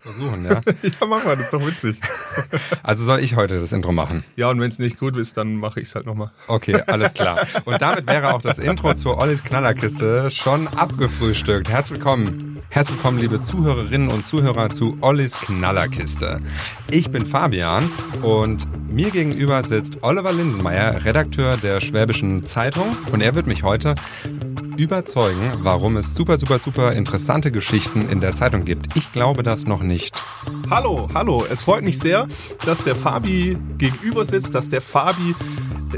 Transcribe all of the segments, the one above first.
Versuchen, ja. ja, mach mal, das ist doch witzig. Also soll ich heute das Intro machen? Ja, und wenn es nicht gut ist, dann mache ich es halt nochmal. Okay, alles klar. Und damit wäre auch das Intro zur Ollis Knallerkiste schon abgefrühstückt. Herzlich willkommen. Herzlich willkommen, liebe Zuhörerinnen und Zuhörer zu Ollis Knallerkiste. Ich bin Fabian und mir gegenüber sitzt Oliver Linsenmeier, Redakteur der Schwäbischen Zeitung. Und er wird mich heute überzeugen, warum es super, super, super interessante Geschichten in der Zeitung gibt. Ich glaube das noch nicht. Hallo, hallo. Es freut mich sehr, dass der Fabi gegenüber sitzt, dass der Fabi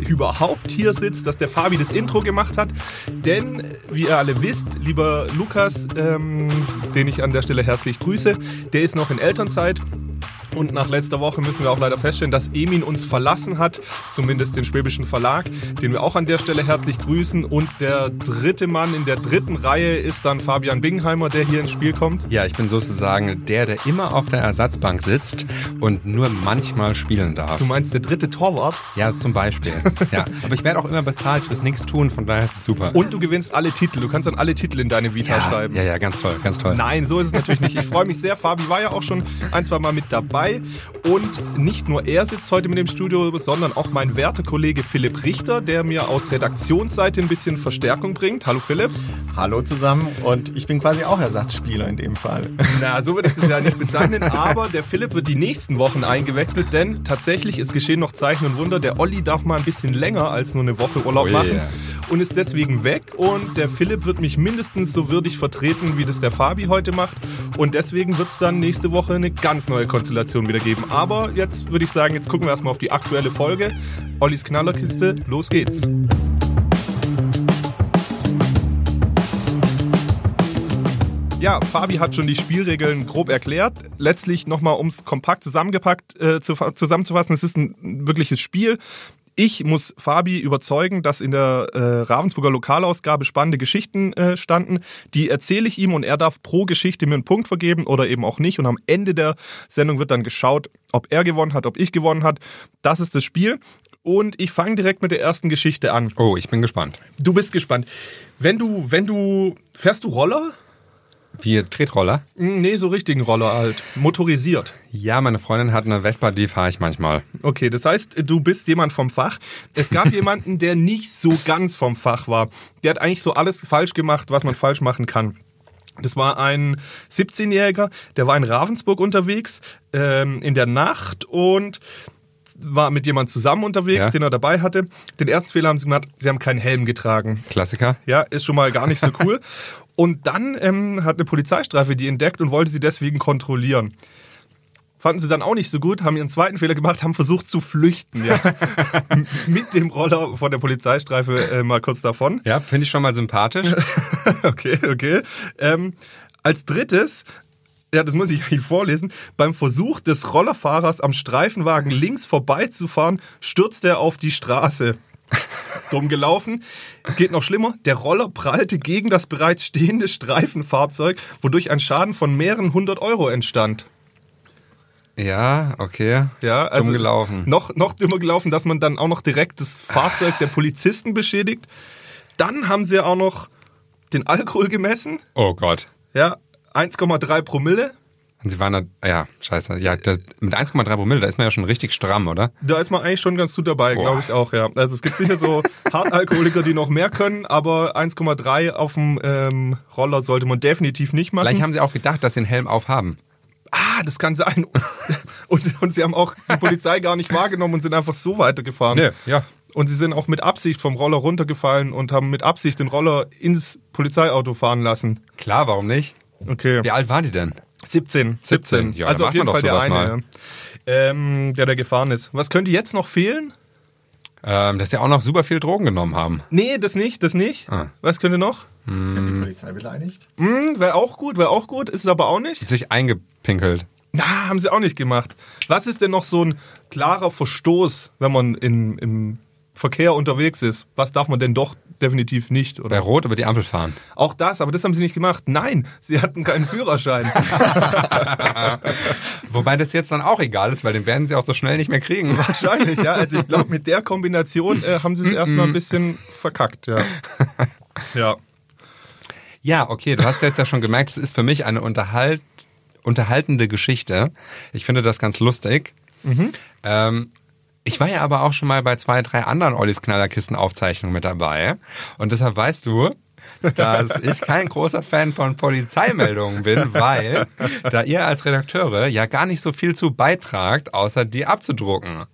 überhaupt hier sitzt, dass der Fabi das Intro gemacht hat. Denn, wie ihr alle wisst, lieber Lukas, ähm, den ich an der Stelle herzlich grüße, der ist noch in Elternzeit und nach letzter Woche müssen wir auch leider feststellen, dass Emin uns verlassen hat, zumindest den Schwäbischen Verlag, den wir auch an der Stelle herzlich grüßen. Und der dritte Mann in der dritten Reihe ist dann Fabian Bingheimer, der hier ins Spiel kommt. Ja, ich bin sozusagen der, der immer auf der Ersatzbank sitzt und nur manchmal spielen darf. Du meinst der dritte Torwart? Ja, zum Beispiel. ja, aber ich werde auch immer bezahlt fürs Nichtstun, von daher ist es super. Und du gewinnst alle Titel. Du kannst dann alle Titel in deine Vita ja, schreiben. Ja, ja, ganz toll, ganz toll. Nein, so ist es natürlich nicht. Ich freue mich sehr. Fabi war ja auch schon ein, zwei Mal mit dabei dabei. Und nicht nur er sitzt heute mit dem Studio, sondern auch mein werter Kollege Philipp Richter, der mir aus Redaktionsseite ein bisschen Verstärkung bringt. Hallo Philipp. Hallo zusammen und ich bin quasi auch Ersatzspieler in dem Fall. Na, so würde ich das ja nicht bezeichnen, aber der Philipp wird die nächsten Wochen eingewechselt, denn tatsächlich, es geschehen noch Zeichen und Wunder. Der Olli darf mal ein bisschen länger als nur eine Woche Urlaub oh machen und ist deswegen weg und der Philipp wird mich mindestens so würdig vertreten, wie das der Fabi heute macht und deswegen wird es dann nächste Woche eine ganz neue Konstellation wieder geben. Aber jetzt würde ich sagen, jetzt gucken wir erstmal auf die aktuelle Folge. Ollis Knallerkiste, los geht's. Ja, Fabi hat schon die Spielregeln grob erklärt. Letztlich nochmal, um es kompakt zusammengepackt äh, zu, zusammenzufassen, es ist ein wirkliches Spiel. Ich muss Fabi überzeugen, dass in der äh, Ravensburger Lokalausgabe spannende Geschichten äh, standen. Die erzähle ich ihm und er darf pro Geschichte mir einen Punkt vergeben oder eben auch nicht. Und am Ende der Sendung wird dann geschaut, ob er gewonnen hat, ob ich gewonnen hat. Das ist das Spiel. Und ich fange direkt mit der ersten Geschichte an. Oh, ich bin gespannt. Du bist gespannt. Wenn du, wenn du, fährst du Roller? Wie Tretroller? Hm, nee, so richtigen Roller halt. Motorisiert. Ja, meine Freundin hat eine Vespa, die fahre ich manchmal. Okay, das heißt, du bist jemand vom Fach. Es gab jemanden, der nicht so ganz vom Fach war. Der hat eigentlich so alles falsch gemacht, was man falsch machen kann. Das war ein 17-Jähriger, der war in Ravensburg unterwegs ähm, in der Nacht und war mit jemand zusammen unterwegs, ja. den er dabei hatte. Den ersten Fehler haben sie gemacht, sie haben keinen Helm getragen. Klassiker. Ja, ist schon mal gar nicht so cool. und dann ähm, hat eine Polizeistreife die entdeckt und wollte sie deswegen kontrollieren. Fanden sie dann auch nicht so gut, haben ihren zweiten Fehler gemacht, haben versucht zu flüchten, ja. mit dem Roller von der Polizeistreife äh, mal kurz davon. Ja, finde ich schon mal sympathisch. okay, okay. Ähm, als drittes ja, das muss ich hier vorlesen, beim Versuch des Rollerfahrers am Streifenwagen links vorbeizufahren, stürzt er auf die Straße. Dumm gelaufen. Es geht noch schlimmer. Der Roller prallte gegen das bereits stehende Streifenfahrzeug, wodurch ein Schaden von mehreren hundert Euro entstand. Ja, okay. Ja, also Dumm gelaufen. Noch, noch dümmer gelaufen, dass man dann auch noch direkt das Fahrzeug der Polizisten beschädigt. Dann haben sie auch noch den Alkohol gemessen. Oh Gott. Ja, 1,3 Promille. Und sie waren da, ja, scheiße. Ja, das, mit 1,3 Promille, da ist man ja schon richtig stramm, oder? Da ist man eigentlich schon ganz gut dabei, glaube ich auch, ja. Also es gibt sicher so Hartalkoholiker, die noch mehr können, aber 1,3 auf dem ähm, Roller sollte man definitiv nicht machen. Vielleicht haben sie auch gedacht, dass sie einen Helm aufhaben. Ah, das kann sein. Und, und sie haben auch die Polizei gar nicht wahrgenommen und sind einfach so weitergefahren. Nee, ja. Und sie sind auch mit Absicht vom Roller runtergefallen und haben mit Absicht den Roller ins Polizeiauto fahren lassen. Klar, warum nicht? Okay. Wie alt waren die denn? 17. 17. Ja, also auf jeden Fall der eine, mal. ähm, der da gefahren ist. Was könnte jetzt noch fehlen? Ähm, dass sie auch noch super viel Drogen genommen haben. Nee, das nicht, das nicht. Ah. Was könnte noch? Sie haben die Polizei beleidigt. Mm, wäre auch gut, wäre auch gut. Ist es aber auch nicht. Sich eingepinkelt. Na, haben sie auch nicht gemacht. Was ist denn noch so ein klarer Verstoß, wenn man in, im Verkehr unterwegs ist? Was darf man denn doch definitiv nicht. Oder? Bei Rot über die Ampel fahren. Auch das, aber das haben sie nicht gemacht. Nein, sie hatten keinen Führerschein. Wobei das jetzt dann auch egal ist, weil den werden sie auch so schnell nicht mehr kriegen. Wahrscheinlich, ja. Also ich glaube, mit der Kombination äh, haben sie es erstmal ein bisschen verkackt, ja. Ja. Ja, okay, du hast jetzt ja schon gemerkt, es ist für mich eine Unterhalt unterhaltende Geschichte. Ich finde das ganz lustig. Ähm, ich war ja aber auch schon mal bei zwei, drei anderen Ollis Knallerkisten-Aufzeichnungen mit dabei. Und deshalb weißt du, dass ich kein großer Fan von Polizeimeldungen bin, weil da ihr als Redakteure ja gar nicht so viel zu beitragt, außer die abzudrucken.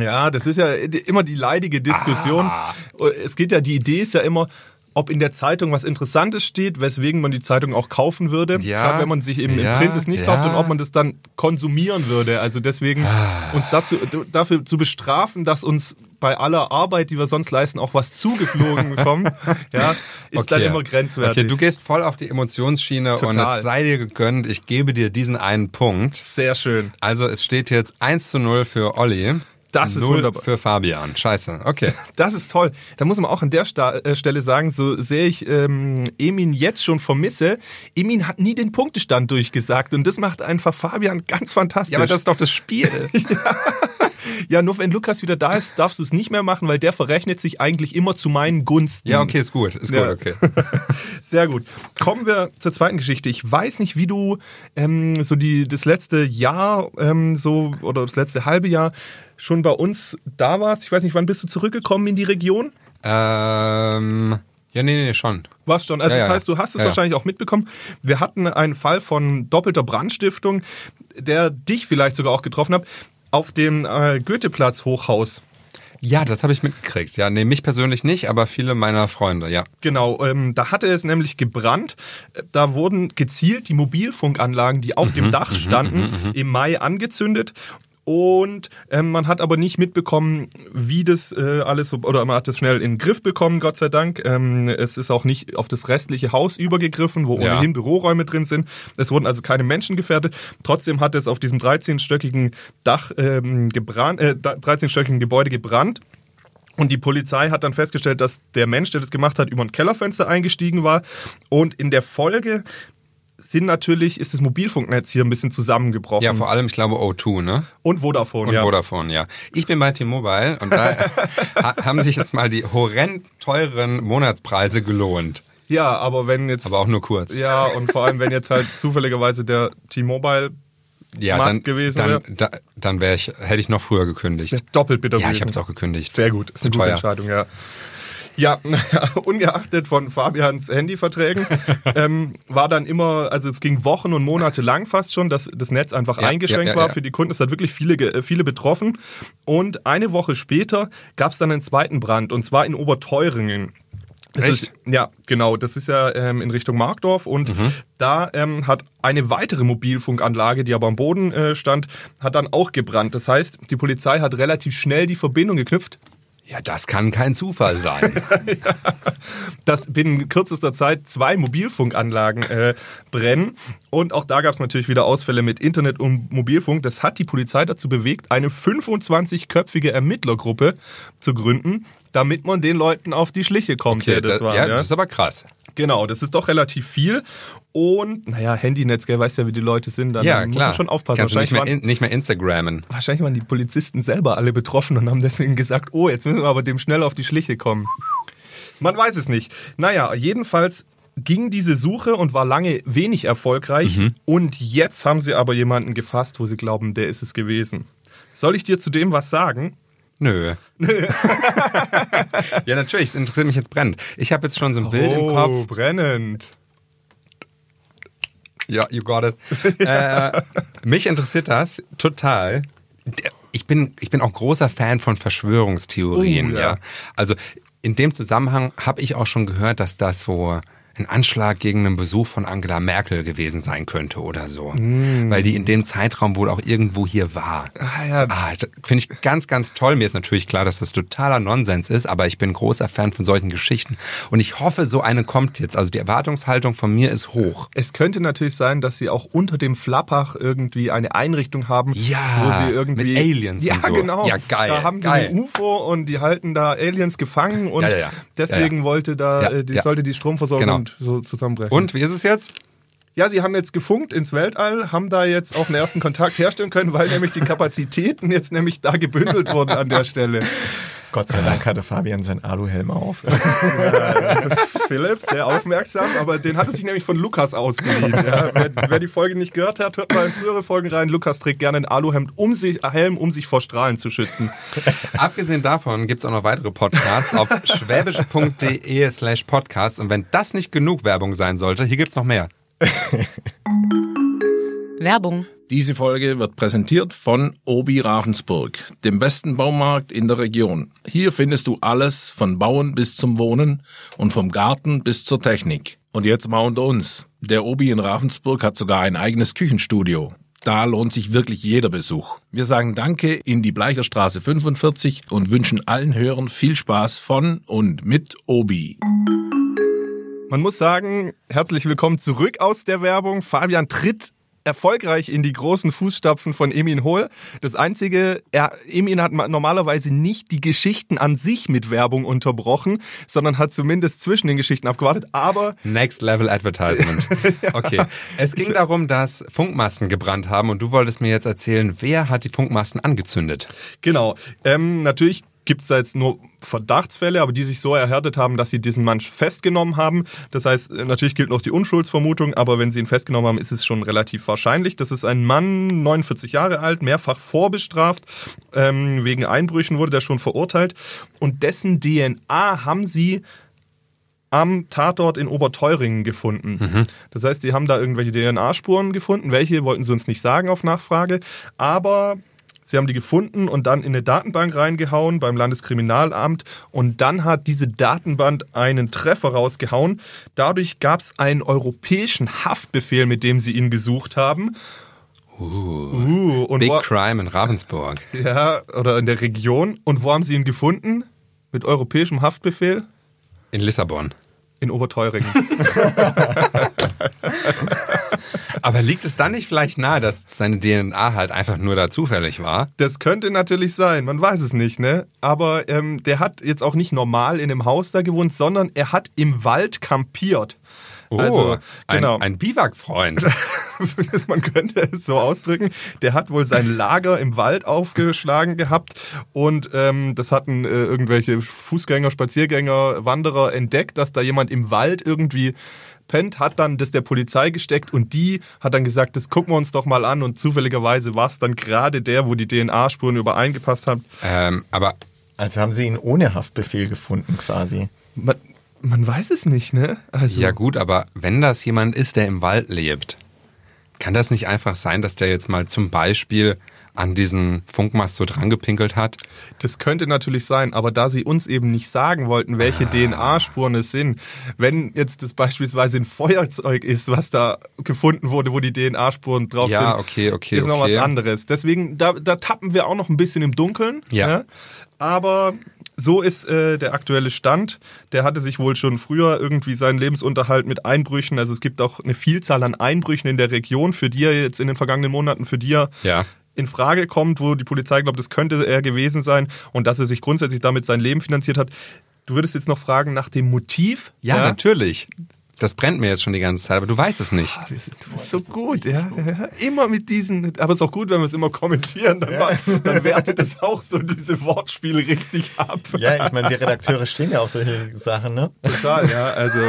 Ja, das ist ja immer die leidige Diskussion. Ah. Es geht ja, die Idee ist ja immer, ob in der Zeitung was Interessantes steht, weswegen man die Zeitung auch kaufen würde. Ja, Gerade wenn man sich eben ja, im Print es nicht ja. kauft und ob man das dann konsumieren würde. Also deswegen Ah. uns dazu, dafür zu bestrafen, dass uns bei aller Arbeit, die wir sonst leisten, auch was zugeflogen bekommen, ja, ist dann immer grenzwertig. Okay, du gehst voll auf die Emotionsschiene und Total. es sei dir gegönnt, ich gebe dir diesen einen Punkt. Sehr schön. Also es steht jetzt 1 zu 0 für Olli. Das ist 0 wunderbar. für Fabian. Scheiße. Okay. Das ist toll. Da muss man auch an der Sta äh, Stelle sagen, so sehr ich ähm, Emin jetzt schon vermisse, Emin hat nie den Punktestand durchgesagt und das macht einfach Fabian ganz fantastisch. Ja, aber das ist doch das Spiel. ja, nur wenn Lukas wieder da ist, darfst du es nicht mehr machen, weil der verrechnet sich eigentlich immer zu meinen Gunsten. ja, okay, ist gut. Ist gut, Ja. okay. Sehr gut. Kommen wir zur zweiten Geschichte. Ich weiß nicht, wie du ähm, so die, das letzte Jahr ähm, so oder das letzte halbe Jahr schon bei uns da warst. Ich weiß nicht, wann bist du zurückgekommen in die Region? Ähm, ja, nee, nee, schon. Warst schon. Also Ja, das ja. heißt, du hast es Ja, wahrscheinlich auch mitbekommen. Wir hatten einen Fall von doppelter Brandstiftung, der dich vielleicht sogar auch getroffen hat, auf dem äh, Goetheplatz Hochhaus. Ja, das habe ich mitgekriegt. Ja, nee, mich persönlich nicht, aber viele meiner Freunde, ja. Genau, ähm, da hatte es nämlich gebrannt. Da wurden gezielt die Mobilfunkanlagen, die auf Mhm, dem Dach standen, im Mai angezündet. Und ähm, man hat aber nicht mitbekommen, wie das äh, alles so, oder man hat das schnell in den Griff bekommen, Gott sei Dank. Ähm, es ist auch nicht auf das restliche Haus übergegriffen, wo Ja. ohnehin Büroräume drin sind. Es wurden also keine Menschen gefährdet. Trotzdem hat es auf diesem 13-stöckigen Dach ähm, gebrannt, äh, 13-stöckigen Gebäude gebrannt. Und die Polizei hat dann festgestellt, dass der Mensch, der das gemacht hat, über ein Kellerfenster eingestiegen war. Und in der Folge sind natürlich, ist das Mobilfunknetz hier ein bisschen zusammengebrochen. Ja, vor allem, ich glaube, O2, ne? und Vodafone, Und ja. Vodafone, ja. Ich bin bei T-Mobile und da ha- haben sich jetzt mal die horrend teuren Monatspreise gelohnt. Ja, aber wenn jetzt. Aber auch nur kurz. ja, und vor allem, wenn jetzt halt zufälligerweise der T-Mobile Ja, Mast dann, gewesen dann, wär. da, dann wäre ich, hätte ich noch früher gekündigt. doppelt bitter Ja, ich habe es auch gekündigt. Sehr gut, ist eine gute teuer. Entscheidung, ja. Ja, ungeachtet von Fabians Handyverträgen, ähm, war dann immer, also es ging Wochen und Monate lang fast schon, dass das Netz einfach Ja, eingeschränkt ja, ja, war für die Kunden. Es hat wirklich viele, äh, viele betroffen. Und eine Woche später gab es dann einen zweiten Brand, und zwar in Oberteuringen. Das Echt? Ist, ja, genau. Das ist ja ähm, in Richtung Markdorf und Mhm. da ähm, hat eine weitere Mobilfunkanlage, die aber am Boden äh, stand, hat dann auch gebrannt. Das heißt, die Polizei hat relativ schnell die Verbindung geknüpft, Ja, das kann kein Zufall sein. dass binnen kürzester Zeit zwei Mobilfunkanlagen äh, brennen. Und auch da gab es natürlich wieder Ausfälle mit Internet und Mobilfunk. Das hat die Polizei dazu bewegt, eine 25-köpfige Ermittlergruppe zu gründen, damit man den Leuten auf die Schliche kommt. Okay, das, war, ja, ja. das ist aber krass. Genau, das ist doch relativ viel. Und, naja, Handynetz, gell, weißt ja, wie die Leute sind. Dann Ja, muss klar. man schon aufpassen. Kannst du nicht Wahrscheinlich mehr, waren, in, nicht mehr Instagrammen. wahrscheinlich waren die Polizisten selber alle betroffen und haben deswegen gesagt, oh, jetzt müssen wir aber dem schnell auf die Schliche kommen. Man weiß es nicht. Naja, jedenfalls ging diese Suche und war lange wenig erfolgreich. Mhm. Und jetzt haben sie aber jemanden gefasst, wo sie glauben, der ist es gewesen. Soll ich dir zu dem was sagen? Nö. ja, natürlich, es interessiert mich jetzt brennend. Ich habe jetzt schon so ein Bild im Kopf. Oh, brennend. Ja, you got it. äh, mich interessiert das total. Ich bin, ich bin auch großer Fan von Verschwörungstheorien, Oh, ja. ja. Also in dem Zusammenhang habe ich auch schon gehört, dass das so ein Anschlag gegen einen Besuch von Angela Merkel gewesen sein könnte oder so. Weil die in dem Zeitraum wohl auch irgendwo hier war. Mm. Ah, ja. Ah, Finde ich ganz, ganz toll. Mir ist natürlich klar, dass das totaler Nonsens ist, aber ich bin großer Fan von solchen Geschichten. Und ich hoffe, so eine kommt jetzt. Also die Erwartungshaltung von mir ist hoch. Es könnte natürlich sein, dass sie auch unter dem Flappach irgendwie eine Einrichtung haben, Ja, wo sie irgendwie mit Aliens Ja, und so. genau. Ja, geil, Da haben sie geil. ein UFO und die halten da Aliens gefangen und Ja, ja, ja. deswegen Ja, ja. wollte da Ja, äh, die, sollte die Stromversorgung Genau. So zusammenbrechen. Und wie ist es jetzt? ja, sie haben jetzt gefunkt ins Weltall, haben da jetzt auch einen ersten Kontakt herstellen können, weil nämlich die Kapazitäten jetzt nämlich da gebündelt wurden an der Stelle. Gott sei Dank hatte Fabian seinen Aluhelm auf. Philipp, sehr aufmerksam, aber den hat er sich nämlich von Lukas ausgeliehen. Ja, wer, wer, die Folge nicht gehört hat, hört mal in frühere Folgen rein. Lukas trägt gerne ein Aluhemd, um sich, Helm, um sich vor Strahlen zu schützen. Abgesehen davon gibt es auch noch weitere Podcasts auf schwäbische.de slash podcast. Und wenn das nicht genug Werbung sein sollte, hier gibt es noch mehr. Werbung. Diese Folge wird präsentiert von Obi Ravensburg, dem besten Baumarkt in der Region. Hier findest du alles von Bauen bis zum Wohnen und vom Garten bis zur Technik. Und jetzt mal unter uns. Der Obi in Ravensburg hat sogar ein eigenes Küchenstudio. Da lohnt sich wirklich jeder Besuch. Wir sagen Danke in die Bleicherstraße 45 und wünschen allen Hörern viel Spaß von und mit Obi. Man muss sagen, herzlich willkommen zurück aus der Werbung. Fabian tritt erfolgreich in die großen Fußstapfen von Emin Hohl. Das Einzige, er, Emin hat normalerweise nicht die Geschichten an sich mit Werbung unterbrochen, sondern hat zumindest zwischen den Geschichten abgewartet, aber... Next Level Advertisement. Okay. Es ging darum, dass Funkmasten gebrannt haben und du wolltest mir jetzt erzählen, wer hat die Funkmasten angezündet? Genau. Ähm, natürlich gibt es da jetzt nur Verdachtsfälle, aber die sich so erhärtet haben, dass sie diesen Mann festgenommen haben. Das heißt, natürlich gilt noch die Unschuldsvermutung, aber wenn sie ihn festgenommen haben, ist es schon relativ wahrscheinlich. Das ist ein Mann, 49 Jahre alt, mehrfach vorbestraft. Ähm, wegen Einbrüchen wurde der schon verurteilt. Und dessen DNA haben sie am Tatort in Oberteuringen gefunden. Mhm. Das heißt, die haben da irgendwelche DNA-Spuren gefunden. Welche wollten sie uns nicht sagen auf Nachfrage. Aber Sie haben die gefunden und dann in eine Datenbank reingehauen beim Landeskriminalamt und dann hat diese Datenbank einen Treffer rausgehauen. Dadurch gab es einen europäischen Haftbefehl, mit dem sie ihn gesucht haben. Uh, uh Big wo, Crime in Ravensburg. Ja, oder in der Region. Und wo haben sie ihn gefunden? Mit europäischem Haftbefehl? In Lissabon. In Oberteuringen. Aber liegt es dann nicht vielleicht nahe, dass seine DNA halt einfach nur da zufällig war? Das könnte natürlich sein, man weiß es nicht, ne? Aber ähm, der hat jetzt auch nicht normal in einem Haus da gewohnt, sondern er hat im Wald kampiert. Oh, also, genau. ein, ein Biwakfreund. Man könnte es so ausdrücken. Der hat wohl sein Lager im Wald aufgeschlagen gehabt und ähm, das hatten äh, irgendwelche Fußgänger, Spaziergänger, Wanderer entdeckt, dass da jemand im Wald irgendwie pennt, hat dann das der Polizei gesteckt und die hat dann gesagt, das gucken wir uns doch mal an und zufälligerweise war es dann gerade der, wo die DNA-Spuren übereingepasst haben. Ähm, aber also haben sie ihn ohne Haftbefehl gefunden quasi. Man, man weiß es nicht, ne? Also ja gut, aber wenn das jemand ist, der im Wald lebt, kann das nicht einfach sein, dass der jetzt mal zum Beispiel an diesen Funkmast so drangepinkelt hat? Das könnte natürlich sein, aber da sie uns eben nicht sagen wollten, welche ah. DNA-Spuren es sind, wenn jetzt das beispielsweise ein Feuerzeug ist, was da gefunden wurde, wo die DNA-Spuren drauf ja, sind, ja, okay, okay, ist okay. noch was anderes. Deswegen, da, da tappen wir auch noch ein bisschen im Dunkeln. Ja. ja? Aber so ist äh, der aktuelle Stand. Der hatte sich wohl schon früher irgendwie seinen Lebensunterhalt mit Einbrüchen. Also es gibt auch eine Vielzahl an Einbrüchen in der Region, für die er jetzt in den vergangenen Monaten, für die er ja in Frage kommt, wo die Polizei glaubt, das könnte er gewesen sein und dass er sich grundsätzlich damit sein Leben finanziert hat. Du würdest jetzt noch fragen nach dem Motiv? Ja, ja? natürlich. Das brennt mir jetzt schon die ganze Zeit, aber du weißt es nicht. Du bist so gut, ja. Immer mit diesen, aber es ist auch gut, wenn wir es immer kommentieren, dann, ja. dann wertet es auch so diese Wortspiele richtig ab. Ja, ich meine, die Redakteure stehen ja auf solche Sachen, ne? Total, ja. Also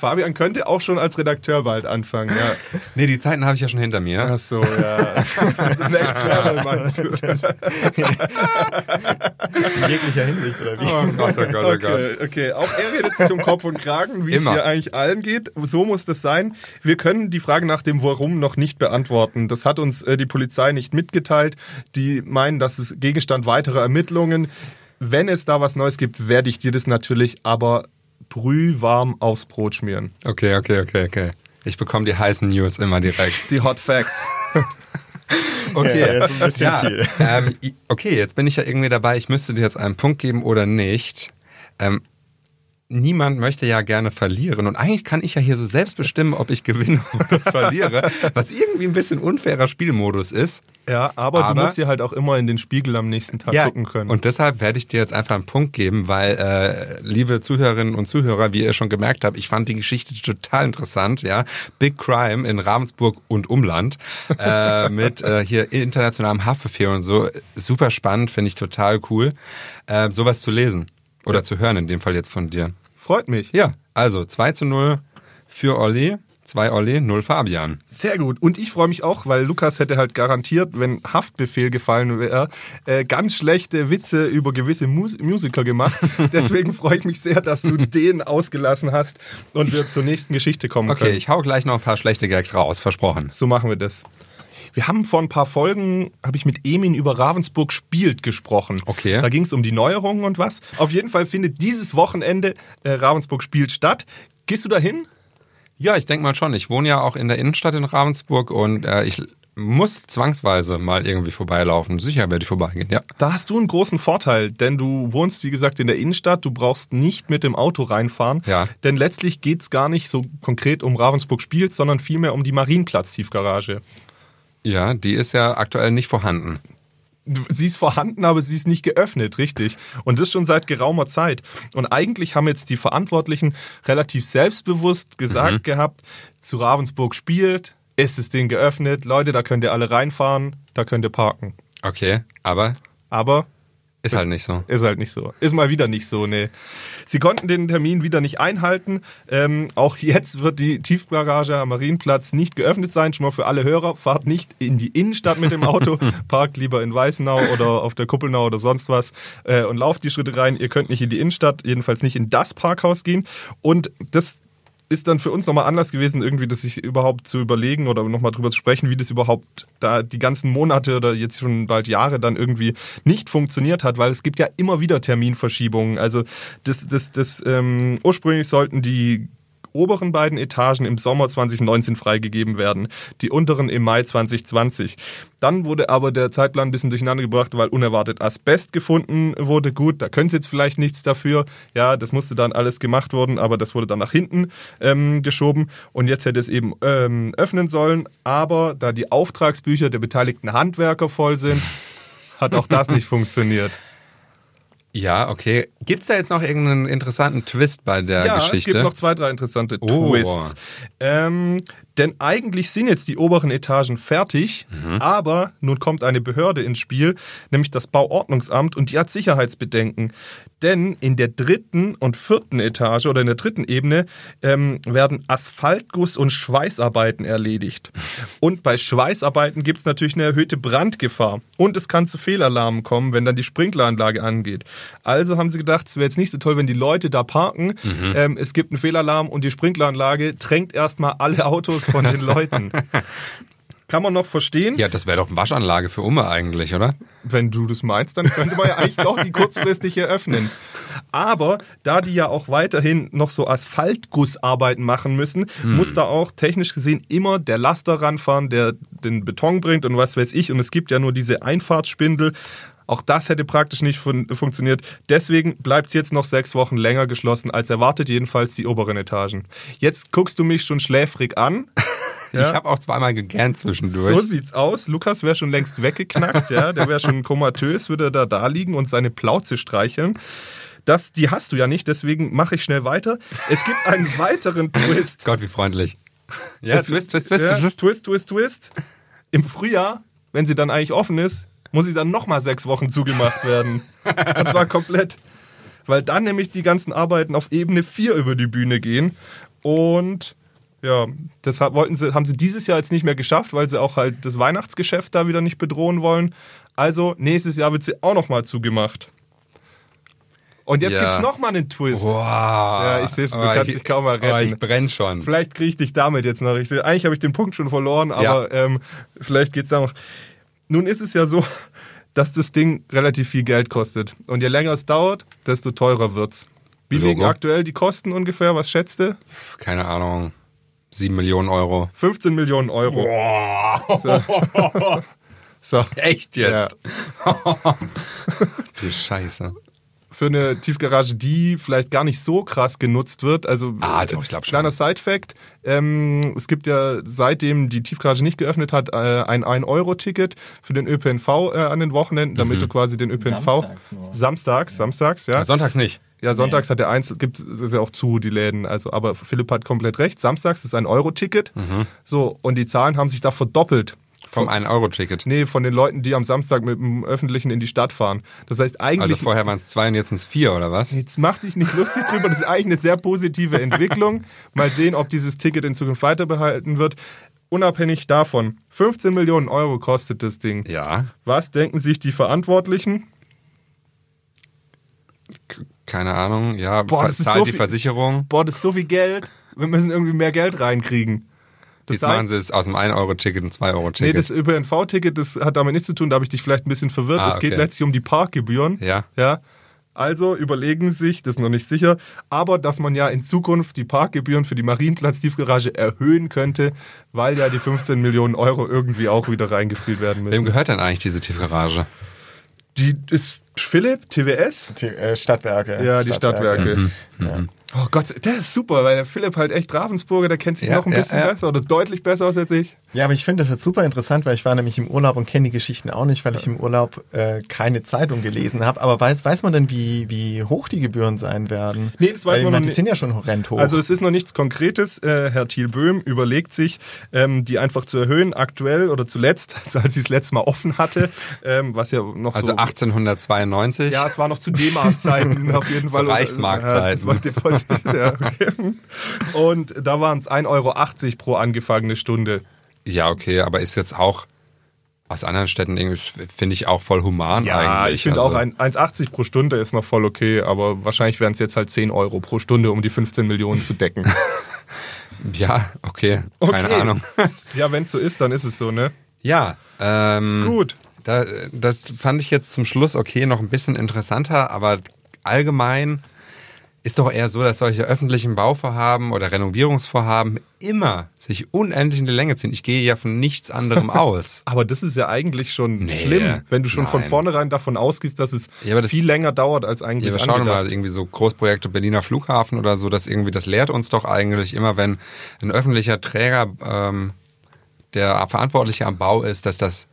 Fabian könnte auch schon als Redakteur bald anfangen, ja. Nee, die Zeiten habe ich ja schon hinter mir. Ach so, ja. Next Level meinst du. In jeglicher Hinsicht, oder wie? Oh Gott, oh Gott, oh Gott. Okay, okay. Auch er redet sich um Kopf und Kragen, wie immer. es hier eigentlich allen geht geht. So muss das sein. Wir können die Frage nach dem Warum noch nicht beantworten. Das hat uns äh, die Polizei nicht mitgeteilt. Die meinen, das ist Gegenstand weiterer Ermittlungen. Wenn es da was Neues gibt, werde ich dir das natürlich aber brühwarm aufs Brot schmieren. Okay, okay, okay, okay. Ich bekomme die heißen News immer direkt. Die Hot Facts. okay, ja, jetzt ein bisschen ja, viel. Ähm, okay, jetzt bin ich ja irgendwie dabei. Ich müsste dir jetzt einen Punkt geben oder nicht. Ähm, niemand möchte ja gerne verlieren. Und eigentlich kann ich ja hier so selbst bestimmen, ob ich gewinne oder verliere, was irgendwie ein bisschen unfairer Spielmodus ist. Ja, aber, Aber- du musst dir halt auch immer in den Spiegel am nächsten Tag gucken können. und deshalb werde ich dir jetzt einfach einen Punkt geben, weil, äh, liebe Zuhörerinnen und Zuhörer, wie ihr schon gemerkt habt, ich fand die Geschichte total interessant, ja. Big Crime in Ravensburg und Umland, äh, mit äh, hier internationalem Haftbefehl und so. Super spannend, finde ich total cool, äh, sowas zu lesen. Oder zu hören, in dem Fall jetzt von dir. Freut mich. Ja, also 2 zu 0 für Olli, 2 Olli, 0 Fabian. Sehr gut. Und ich freue mich auch, weil Lukas hätte halt garantiert, wenn Haftbefehl gefallen wäre, äh, ganz schlechte Witze über gewisse Mus Musiker gemacht. Deswegen freue ich mich sehr, dass du den ausgelassen hast und wir zur nächsten Geschichte kommen Okay, können. ich hau gleich noch ein paar schlechte Gags raus, versprochen. So machen wir das. Wir haben vor ein paar Folgen, habe ich mit Emin über Ravensburg spielt gesprochen. Okay. Da ging es um die Neuerungen und was. Auf jeden Fall findet dieses Wochenende äh, Ravensburg spielt statt. Gehst du dahin? Ja, ich denke mal schon. Ich wohne ja auch in der Innenstadt in Ravensburg und äh, ich muss zwangsweise mal irgendwie vorbeilaufen. Sicher werde ich vorbeigehen, ja. Da hast du einen großen Vorteil, denn du wohnst, wie gesagt, in der Innenstadt. Du brauchst nicht mit dem Auto reinfahren. Ja. Denn letztlich geht es gar nicht so konkret um Ravensburg spielt, sondern vielmehr um die Marienplatz-Tiefgarage. Ja, die ist ja aktuell nicht vorhanden. Sie ist vorhanden, aber sie ist nicht geöffnet, richtig. Und das schon seit geraumer Zeit. Und eigentlich haben jetzt die Verantwortlichen relativ selbstbewusst gesagt gehabt, zu Ravensburg spielt, ist das Ding geöffnet, Leute, da könnt ihr alle reinfahren, da könnt ihr parken. Okay, aber Aber ist halt nicht so. Ist halt nicht so. Ist mal wieder nicht so, nee. Sie konnten den Termin wieder nicht einhalten. Ähm, auch jetzt wird die Tiefgarage am Marienplatz nicht geöffnet sein. Schon mal für alle Hörer, fahrt nicht in die Innenstadt mit dem Auto, parkt lieber in Weißenau oder auf der Kuppelnau oder sonst was äh, und lauft die Schritte rein. Ihr könnt nicht in die Innenstadt, jedenfalls nicht in das Parkhaus gehen. Und das ist dann für uns nochmal Anlass gewesen, irgendwie das sich überhaupt zu überlegen oder nochmal drüber zu sprechen, wie das überhaupt da die ganzen Monate oder jetzt schon bald Jahre dann irgendwie nicht funktioniert hat, weil es gibt ja immer wieder Terminverschiebungen. Also das, das, das ähm, ursprünglich sollten die oberen beiden Etagen im Sommer 2019 freigegeben werden, die unteren im Mai 2020. Dann wurde aber der Zeitplan ein bisschen durcheinander gebracht, weil unerwartet Asbest gefunden wurde. Gut, da können sie jetzt vielleicht nichts dafür. Ja, das musste dann alles gemacht worden, aber das wurde dann nach hinten ähm, geschoben und jetzt hätte es eben ähm, öffnen sollen. Aber da die Auftragsbücher der beteiligten Handwerker voll sind, hat auch das nicht funktioniert. Ja, okay. Gibt's da jetzt noch irgendeinen interessanten Twist bei der ja, Geschichte? es gibt noch zwei, drei interessante Oh. Twists. Ähm, denn eigentlich sind jetzt die oberen Etagen fertig, Mhm. aber nun kommt eine Behörde ins Spiel, nämlich das Bauordnungsamt, und die hat Sicherheitsbedenken. Denn in der dritten und vierten Etage oder in der dritten Ebene ähm, werden Asphaltguss- und Schweißarbeiten erledigt. Und bei Schweißarbeiten gibt es natürlich eine erhöhte Brandgefahr. Und es kann zu Fehlalarmen kommen, wenn dann die Sprinkleranlage angeht. Also haben sie gedacht, es wäre jetzt nicht so toll, wenn die Leute da parken. Ähm, es gibt einen Fehlalarm und die Sprinkleranlage tränkt erstmal alle Autos von den Leuten. Kann man noch verstehen? ja, das wäre doch eine Waschanlage für Umme eigentlich, oder? Wenn du das meinst, dann könnte man ja eigentlich doch die kurzfristig eröffnen. Aber da die ja auch weiterhin noch so Asphaltgussarbeiten machen müssen, muss da auch technisch gesehen immer der Laster ranfahren, der den Beton bringt und was weiß ich. Und es gibt ja nur diese Einfahrtsspindel. Auch das hätte praktisch nicht fun funktioniert. Deswegen bleibt es jetzt noch sechs Wochen länger geschlossen als erwartet, jedenfalls die oberen Etagen. Jetzt guckst du mich schon schläfrig an. Ja. Ich habe auch zweimal gegähnt zwischendurch. So sieht's aus. Lukas wäre schon längst weggeknackt, ja. Der wäre schon komatös, würde da da liegen und seine Plauze streicheln. Das, die hast du ja nicht, deswegen mache ich schnell weiter. Es gibt einen weiteren Twist. Gott, wie freundlich. Ja, Twist, Twist, Twist, ja, Twist. Twist, Twist, Twist. Im Frühjahr, wenn sie dann eigentlich offen ist, muss sie dann nochmal sechs Wochen zugemacht werden. Und zwar komplett. Weil dann nämlich die ganzen Arbeiten auf Ebene 4 über die Bühne gehen. Und ja, das wollten sie, haben sie dieses Jahr jetzt nicht mehr geschafft, weil sie auch halt das Weihnachtsgeschäft da wieder nicht bedrohen wollen. Also nächstes Jahr wird sie auch nochmal zugemacht. Und jetzt Ja. gibt's noch mal einen Twist. Wow. Ja, ich seh schon, du Oh, kannst ich- dich kaum mal Oh, retten. ich brenn schon. Vielleicht kriege ich dich damit jetzt noch. Ich seh, eigentlich habe ich den Punkt schon verloren, aber ähm, vielleicht geht's da noch. Nun ist es ja so, dass das Ding relativ viel Geld kostet. Und je länger es dauert, desto teurer wird's. Wie Logo. liegen aktuell die Kosten ungefähr? Was schätzt du? Keine Ahnung. Sieben Millionen Euro. 15 Millionen Euro. So. so. Echt jetzt? du Scheiße. für eine Tiefgarage, die vielleicht gar nicht so krass genutzt wird. Also Ah, doch, ich glaub schon. Kleiner Side-Fact, ähm, es gibt ja seitdem die Tiefgarage nicht geöffnet hat, äh, ein 1-Euro-Ticket für den ÖPNV äh, an den Wochenenden, damit du quasi den ÖPNV Samstags nur. samstags, samstags, ja. Sonntags nicht. Ja, sonntags hat der eins, gibt es ja auch zu, die Läden. Also, aber Philipp hat komplett recht. Samstags ist ein Euro-Ticket. Mhm. So, und die Zahlen haben sich da verdoppelt. Vom 1-Euro-Ticket. Nee, von den Leuten, die am Samstag mit dem Öffentlichen in die Stadt fahren. Das heißt eigentlich. Also vorher waren es zwei und jetzt sind es vier, oder was? Jetzt mach dich nicht lustig drüber, das ist eigentlich eine sehr positive Entwicklung. Mal sehen, ob dieses Ticket in Zukunft weiterbehalten wird. Unabhängig davon, 15 Millionen Euro kostet das Ding. Ja. Was denken sich die Verantwortlichen? Keine Ahnung. Ja, Boah, das ist zahlt so die viel- Versicherung. Boah, das ist so viel Geld. Wir müssen irgendwie mehr Geld reinkriegen. Das Jetzt machen sie es aus dem 1-Euro-Ticket ein Nee, 2-Euro-Ticket. das ÖPNV-Ticket, das hat damit nichts zu tun, da habe ich dich vielleicht ein bisschen verwirrt. Ah, es geht okay. letztlich um die Parkgebühren. ja. Ja. Also überlegen Sie sich, das ist noch nicht sicher, aber dass man ja in Zukunft die Parkgebühren für die Marienplatz-Tiefgarage erhöhen könnte, weil ja die 15 Millionen Euro irgendwie auch wieder reingespielt werden Wem müssen. gehört denn eigentlich diese Tiefgarage? Die ist Philipp, TWS? Die, äh, Stadtwerke. Ja, die Stadtwerke. Ja. Oh Gott, der ist super, weil der Philipp halt echt Ravensburger, der kennt sich Ja, noch ein ja, bisschen ja. besser oder deutlich besser aus als ich. ja, aber ich finde das jetzt super interessant, weil ich war nämlich im Urlaub und kenne die Geschichten auch nicht, weil ich im Urlaub äh, keine Zeitung gelesen habe. Aber weiß, weiß man denn, wie, wie hoch die Gebühren sein werden? Nee, das weiß weil, man meine, noch Die nicht. sind ja schon horrend hoch. Also es ist noch nichts Konkretes. Äh, Herr Thiel Böhm überlegt sich, ähm, die einfach zu erhöhen, aktuell oder zuletzt, also als sie es letztes Mal offen hatte, ähm, was ja noch Also so... 1892. Ja, es war noch zu D-Mark-Zeiten auf jeden Zu Fall. Reichsmark-Zeiten. Ja, ja, okay. Und da waren es 1,80 Euro pro angefangene Stunde. Ja, okay, aber ist jetzt auch aus anderen Städten irgendwie, finde ich auch voll human Ja, eigentlich. ich finde also, auch ein 1,80 pro Stunde ist noch voll okay, aber wahrscheinlich wären es jetzt halt 10 Euro pro Stunde, um die 15 Millionen zu decken. Ja, okay, keine Okay. Ahnung. ja, wenn es so ist, dann ist es so, ne? ja, ähm, Gut. Da, das fand ich jetzt zum Schluss okay, noch ein bisschen interessanter, aber allgemein ist doch eher so, dass solche öffentlichen Bauvorhaben oder Renovierungsvorhaben immer sich unendlich in die Länge ziehen. Ich gehe ja von nichts anderem aus. Aber das ist ja eigentlich schon Nee, schlimm, wenn du schon von nein. vornherein davon ausgehst, dass es Ja, das- viel länger dauert als eigentlich Ja, wir schauen angedacht. mal, irgendwie so Großprojekte Berliner Flughafen oder so, das irgendwie, das lehrt uns doch eigentlich immer, wenn ein öffentlicher Träger, ähm, der Verantwortliche am Bau ist, dass das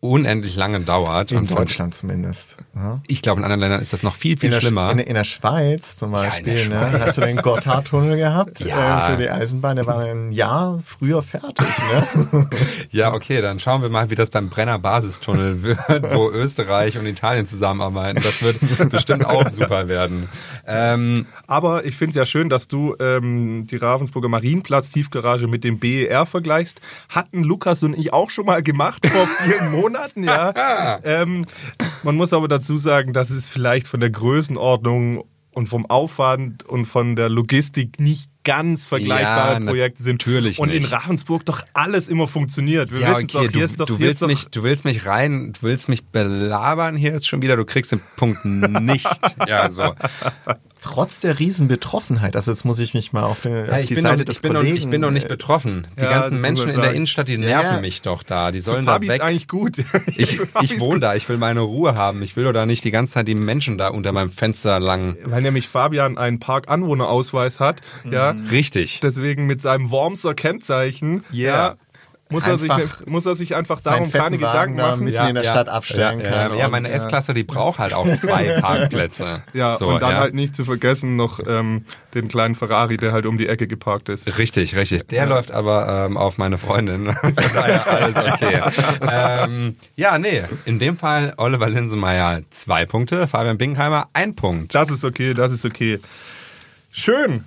unendlich lange dauert. in Und Deutschland zumindest. Ja. Ich glaube, in anderen Ländern ist das noch viel, viel In der, schlimmer. in, in der Schweiz zum Ja, in Beispiel, der ne? Schweiz. hast du den Gotthardtunnel gehabt Ja. äh, für die Eisenbahn, der war ein Jahr früher fertig. Ne? Ja, okay, dann schauen wir mal, wie das beim Brenner Basistunnel wird, wo Österreich und Italien zusammenarbeiten. Das wird bestimmt auch super werden. Ähm, Aber ich finde es ja schön, dass du ähm, die Ravensburger Marienplatz Tiefgarage mit dem BER vergleichst. Hatten Lukas und ich auch schon mal gemacht vor vielen Monaten, ja. ähm, man muss aber dazu sagen, dass es vielleicht von der Größenordnung und vom Aufwand und von der Logistik nicht ganz vergleichbare Ja, Projekte sind. natürlich Und in nicht. Ravensburg doch alles immer funktioniert. Wir ja, okay, doch, hier du, ist doch, du, hier willst ist doch, mich, du willst mich rein, du willst mich belabern hier jetzt schon wieder, du kriegst den Punkt nicht. Ja, so. Trotz der Riesenbetroffenheit, also jetzt muss ich mich mal auf, den, Ja, auf ich, die bin Seite noch, des ich, bin noch, Kollegen... ich bin noch nicht äh, betroffen. Die Ja, ganzen Menschen in der. Innenstadt, die nerven ja. mich doch da. Die sollen Für da Fabi ist weg. eigentlich gut. Ich, ich wohne da, ich will meine Ruhe haben. Ich will doch da nicht die ganze Zeit die Menschen da unter meinem Fenster lang. Weil nämlich Fabian einen Parkanwohnerausweis hat, ja, Richtig. deswegen mit seinem Wormser Kennzeichen, Yeah. ja, muss er, sich, Einfach muss er sich einfach darum keine Wagen Gedanken da machen. mitten in der Stadt abstellen ja, kann. Ja, meine S-Klasse, die braucht halt auch zwei Parkplätze. Ja, so, und dann ja. halt nicht zu vergessen noch ähm, den kleinen Ferrari, der halt um die Ecke geparkt ist. Richtig, richtig. Der läuft aber ähm, auf meine Freundin. Daher alles okay. ähm, ja, nee, in dem Fall Oliver Linsenmeier zwei Punkte, Fabian Bingheimer ein Punkt. Das ist okay, das ist okay. Schön.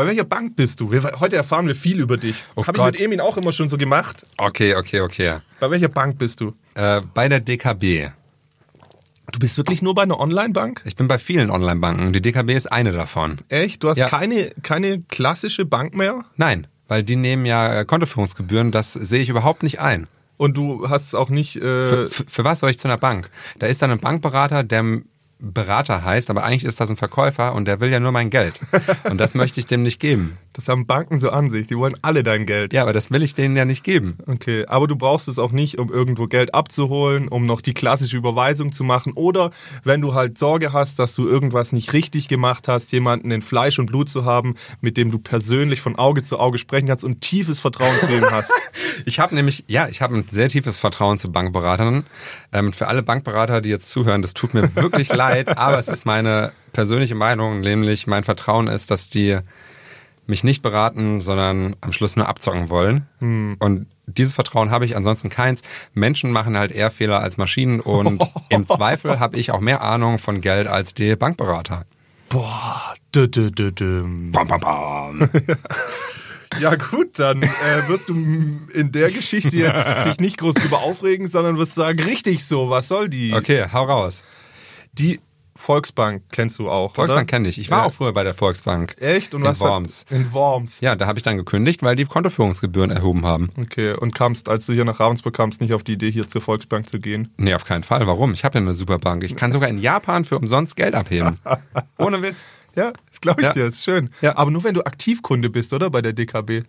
Bei welcher Bank bist du? Wir, heute erfahren wir viel über dich. Oh Habe ich mit Emin auch immer schon so gemacht. Okay, okay, okay. Bei welcher Bank bist du? Äh, bei der DKB. Du bist wirklich nur bei einer Online-Bank? Ich bin bei vielen Online-Banken. Die DKB ist eine davon. Echt? Du hast Ja. keine, keine klassische Bank mehr? Nein, weil die nehmen ja äh, Kontoführungsgebühren. Das sehe ich überhaupt nicht ein. Und du hast es auch nicht. Äh, Für, für, für was soll ich zu einer Bank? Da ist dann ein Bankberater, der Berater heißt, aber eigentlich ist das ein Verkäufer und der will ja nur mein Geld. Und das möchte ich dem nicht geben. Das haben Banken so an sich. Die wollen alle dein Geld. Ja, aber das will ich denen ja nicht geben. Okay, aber du brauchst es auch nicht, um irgendwo Geld abzuholen, um noch die klassische Überweisung zu machen oder wenn du halt Sorge hast, dass du irgendwas nicht richtig gemacht hast, jemanden in Fleisch und Blut zu haben, mit dem du persönlich von Auge zu Auge sprechen kannst und tiefes Vertrauen zu ihm hast. Ich habe nämlich, ja, ich habe ein sehr tiefes Vertrauen zu Bankberatern. Ähm, für alle Bankberater, die jetzt zuhören, das tut mir wirklich leid, aber es ist meine persönliche Meinung, nämlich mein Vertrauen ist, dass die mich nicht beraten, sondern am Schluss nur abzocken wollen. Und dieses Vertrauen habe ich, ansonsten keins. Menschen machen halt eher Fehler als Maschinen und im Zweifel habe ich auch mehr Ahnung von Geld als die Bankberater. Boah, dü, dü, dü, düm. Bam, bam, bam. Ja gut, dann äh, wirst du in der Geschichte jetzt dich nicht groß drüber aufregen, sondern wirst sagen, richtig so, was soll die? Okay, hau raus. Die Volksbank kennst du auch, Volksbank kenne ich. Ich war Ja. auch früher bei der Volksbank. Echt? Und in was hat- Worms. In Worms. Ja, da habe ich dann gekündigt, weil die Kontoführungsgebühren erhoben haben. Okay, und kamst, als du hier nach Ravensburg kamst, nicht auf die Idee, hier zur Volksbank zu gehen? Nee, auf keinen Fall. Warum? Ich habe ja eine super Bank. Ich kann sogar in Japan für umsonst Geld abheben. Ohne Witz. Ja, das glaube ich Ja. dir, ist schön. Ja. Aber nur wenn du Aktivkunde bist, oder? Bei der DKB.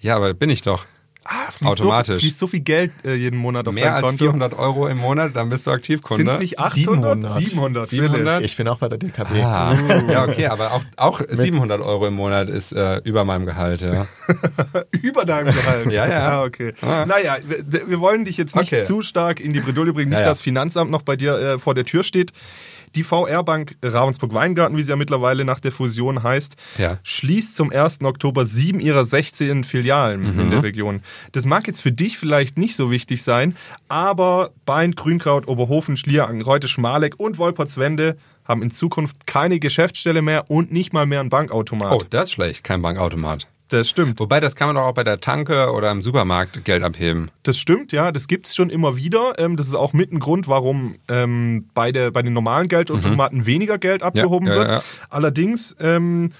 Ja, aber bin ich doch. Ah, fließt Automatisch. So, fließt so viel Geld äh, jeden Monat auf Mehr dein als Konto. 400 Euro im Monat, dann bist du Sind Aktivkunde. es nicht 800? 700. 700. 700? Ich bin auch bei der DKB. Ah, ja, okay, aber auch, auch 700 Euro im Monat ist äh, über meinem Gehalt, ja. Über deinem Gehalt. Ja, ja. Ah, okay. Ah. Naja, wir, wir wollen dich jetzt nicht Okay. zu stark in die Bredouille bringen, nicht, Ja, ja. dass Finanzamt noch bei dir äh, vor der Tür steht. Die VR-Bank Ravensburg-Weingarten, wie sie ja mittlerweile nach der Fusion heißt, Ja. schließt zum 1. Oktober sieben ihrer 16 Filialen Mhm. in der Region. Das mag jetzt für dich vielleicht nicht so wichtig sein, aber Bein, Grünkraut, Oberhofen, Schlierangen, Reute, Schmaleck und Wolpertswende haben in Zukunft keine Geschäftsstelle mehr und nicht mal mehr einen Bankautomat. Oh, das ist schlecht, kein Bankautomat. Das stimmt. Wobei, das kann man doch auch bei der Tanke oder im Supermarkt Geld abheben. Das stimmt, ja, das gibt es schon immer wieder. Ähm, das ist auch mit ein Grund, warum ähm, bei, der, bei den normalen Geldautomaten weniger Geld abgehoben Mhm. ja, wird. ja. Allerdings ähm,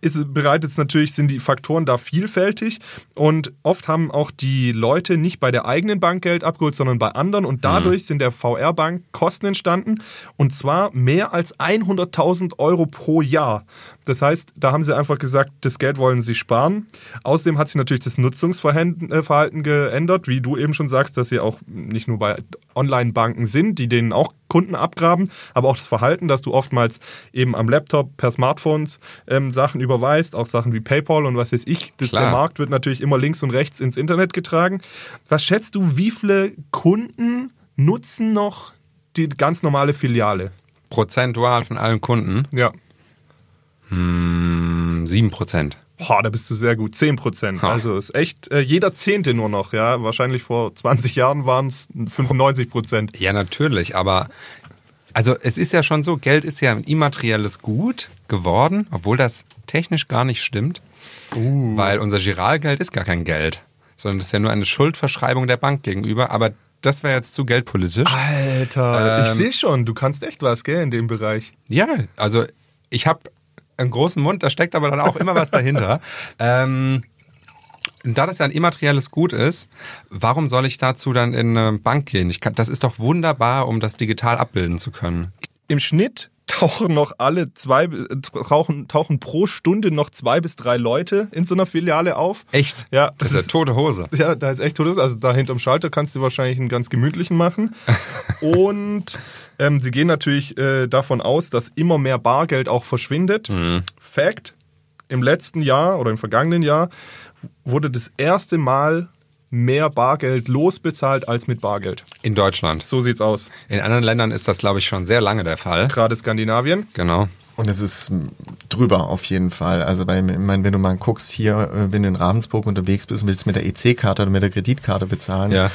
ist es bereits natürlich, sind die Faktoren da vielfältig und oft haben auch die Leute nicht bei der eigenen Bank Geld abgeholt, sondern bei anderen und dadurch Mhm. sind der VR-Bank Kosten entstanden und zwar mehr als 100.000 Euro pro Jahr. Das heißt, da haben sie einfach gesagt, das Geld wollen sie sparen. Außerdem hat sich natürlich das Nutzungsverhalten äh, geändert, wie du eben schon sagst, dass sie auch nicht nur bei Online-Banken sind, die denen auch Kunden abgraben, aber auch das Verhalten, dass du oftmals eben am Laptop per Smartphone ähm, Sachen überweist, auch Sachen wie PayPal und was weiß ich. Das, der Markt wird natürlich immer links und rechts ins Internet getragen. Was schätzt du, wie viele Kunden nutzen noch die ganz normale Filiale? Prozentual von allen Kunden Ja. hm, 7 Prozent. Boah, da bist du sehr gut. 10 Prozent. Ha. Also ist echt äh, jeder Zehnte nur noch, ja. Wahrscheinlich vor 20 Jahren waren es 95 Prozent. Ja, natürlich, aber also es ist ja schon so, Geld ist ja ein immaterielles Gut geworden, obwohl das technisch gar nicht stimmt, weil unser Giralgeld ist gar kein Geld, sondern das ist ja nur eine Schuldverschreibung der Bank gegenüber, aber das wäre jetzt zu geldpolitisch. Alter, ich Ähm, sehe schon, du kannst echt was, gell, in dem Bereich. Ja, also ich habe einen großen Mund, da steckt aber dann auch immer was dahinter. ähm, und da das ja ein immaterielles Gut ist, warum soll ich dazu dann in eine Bank gehen? Ich kann, das ist doch wunderbar, um das digital abbilden zu können. Im Schnitt tauchen noch alle zwei, äh, tauchen, tauchen pro Stunde noch zwei bis drei Leute in so einer Filiale auf. Echt? Ja, Das ist ja tote Hose. Ja, da ist echt totes. Also da hinterm Schalter kannst du wahrscheinlich einen ganz gemütlichen machen. Und ähm, sie gehen natürlich äh, davon aus, dass immer mehr Bargeld auch verschwindet. Fact: Im letzten Jahr oder im vergangenen Jahr wurde das erste Mal mehr Bargeld losbezahlt als mit Bargeld. In Deutschland. So sieht's aus. In anderen Ländern ist das, glaube ich, schon sehr lange der Fall. Gerade Skandinavien. Genau. Und es ist m, drüber auf jeden Fall. Also bei, ich meine, wenn du mal guckst, hier, äh, wenn du in Ravensburg unterwegs bist und willst mit der EC-Karte oder mit der Kreditkarte bezahlen, Ja.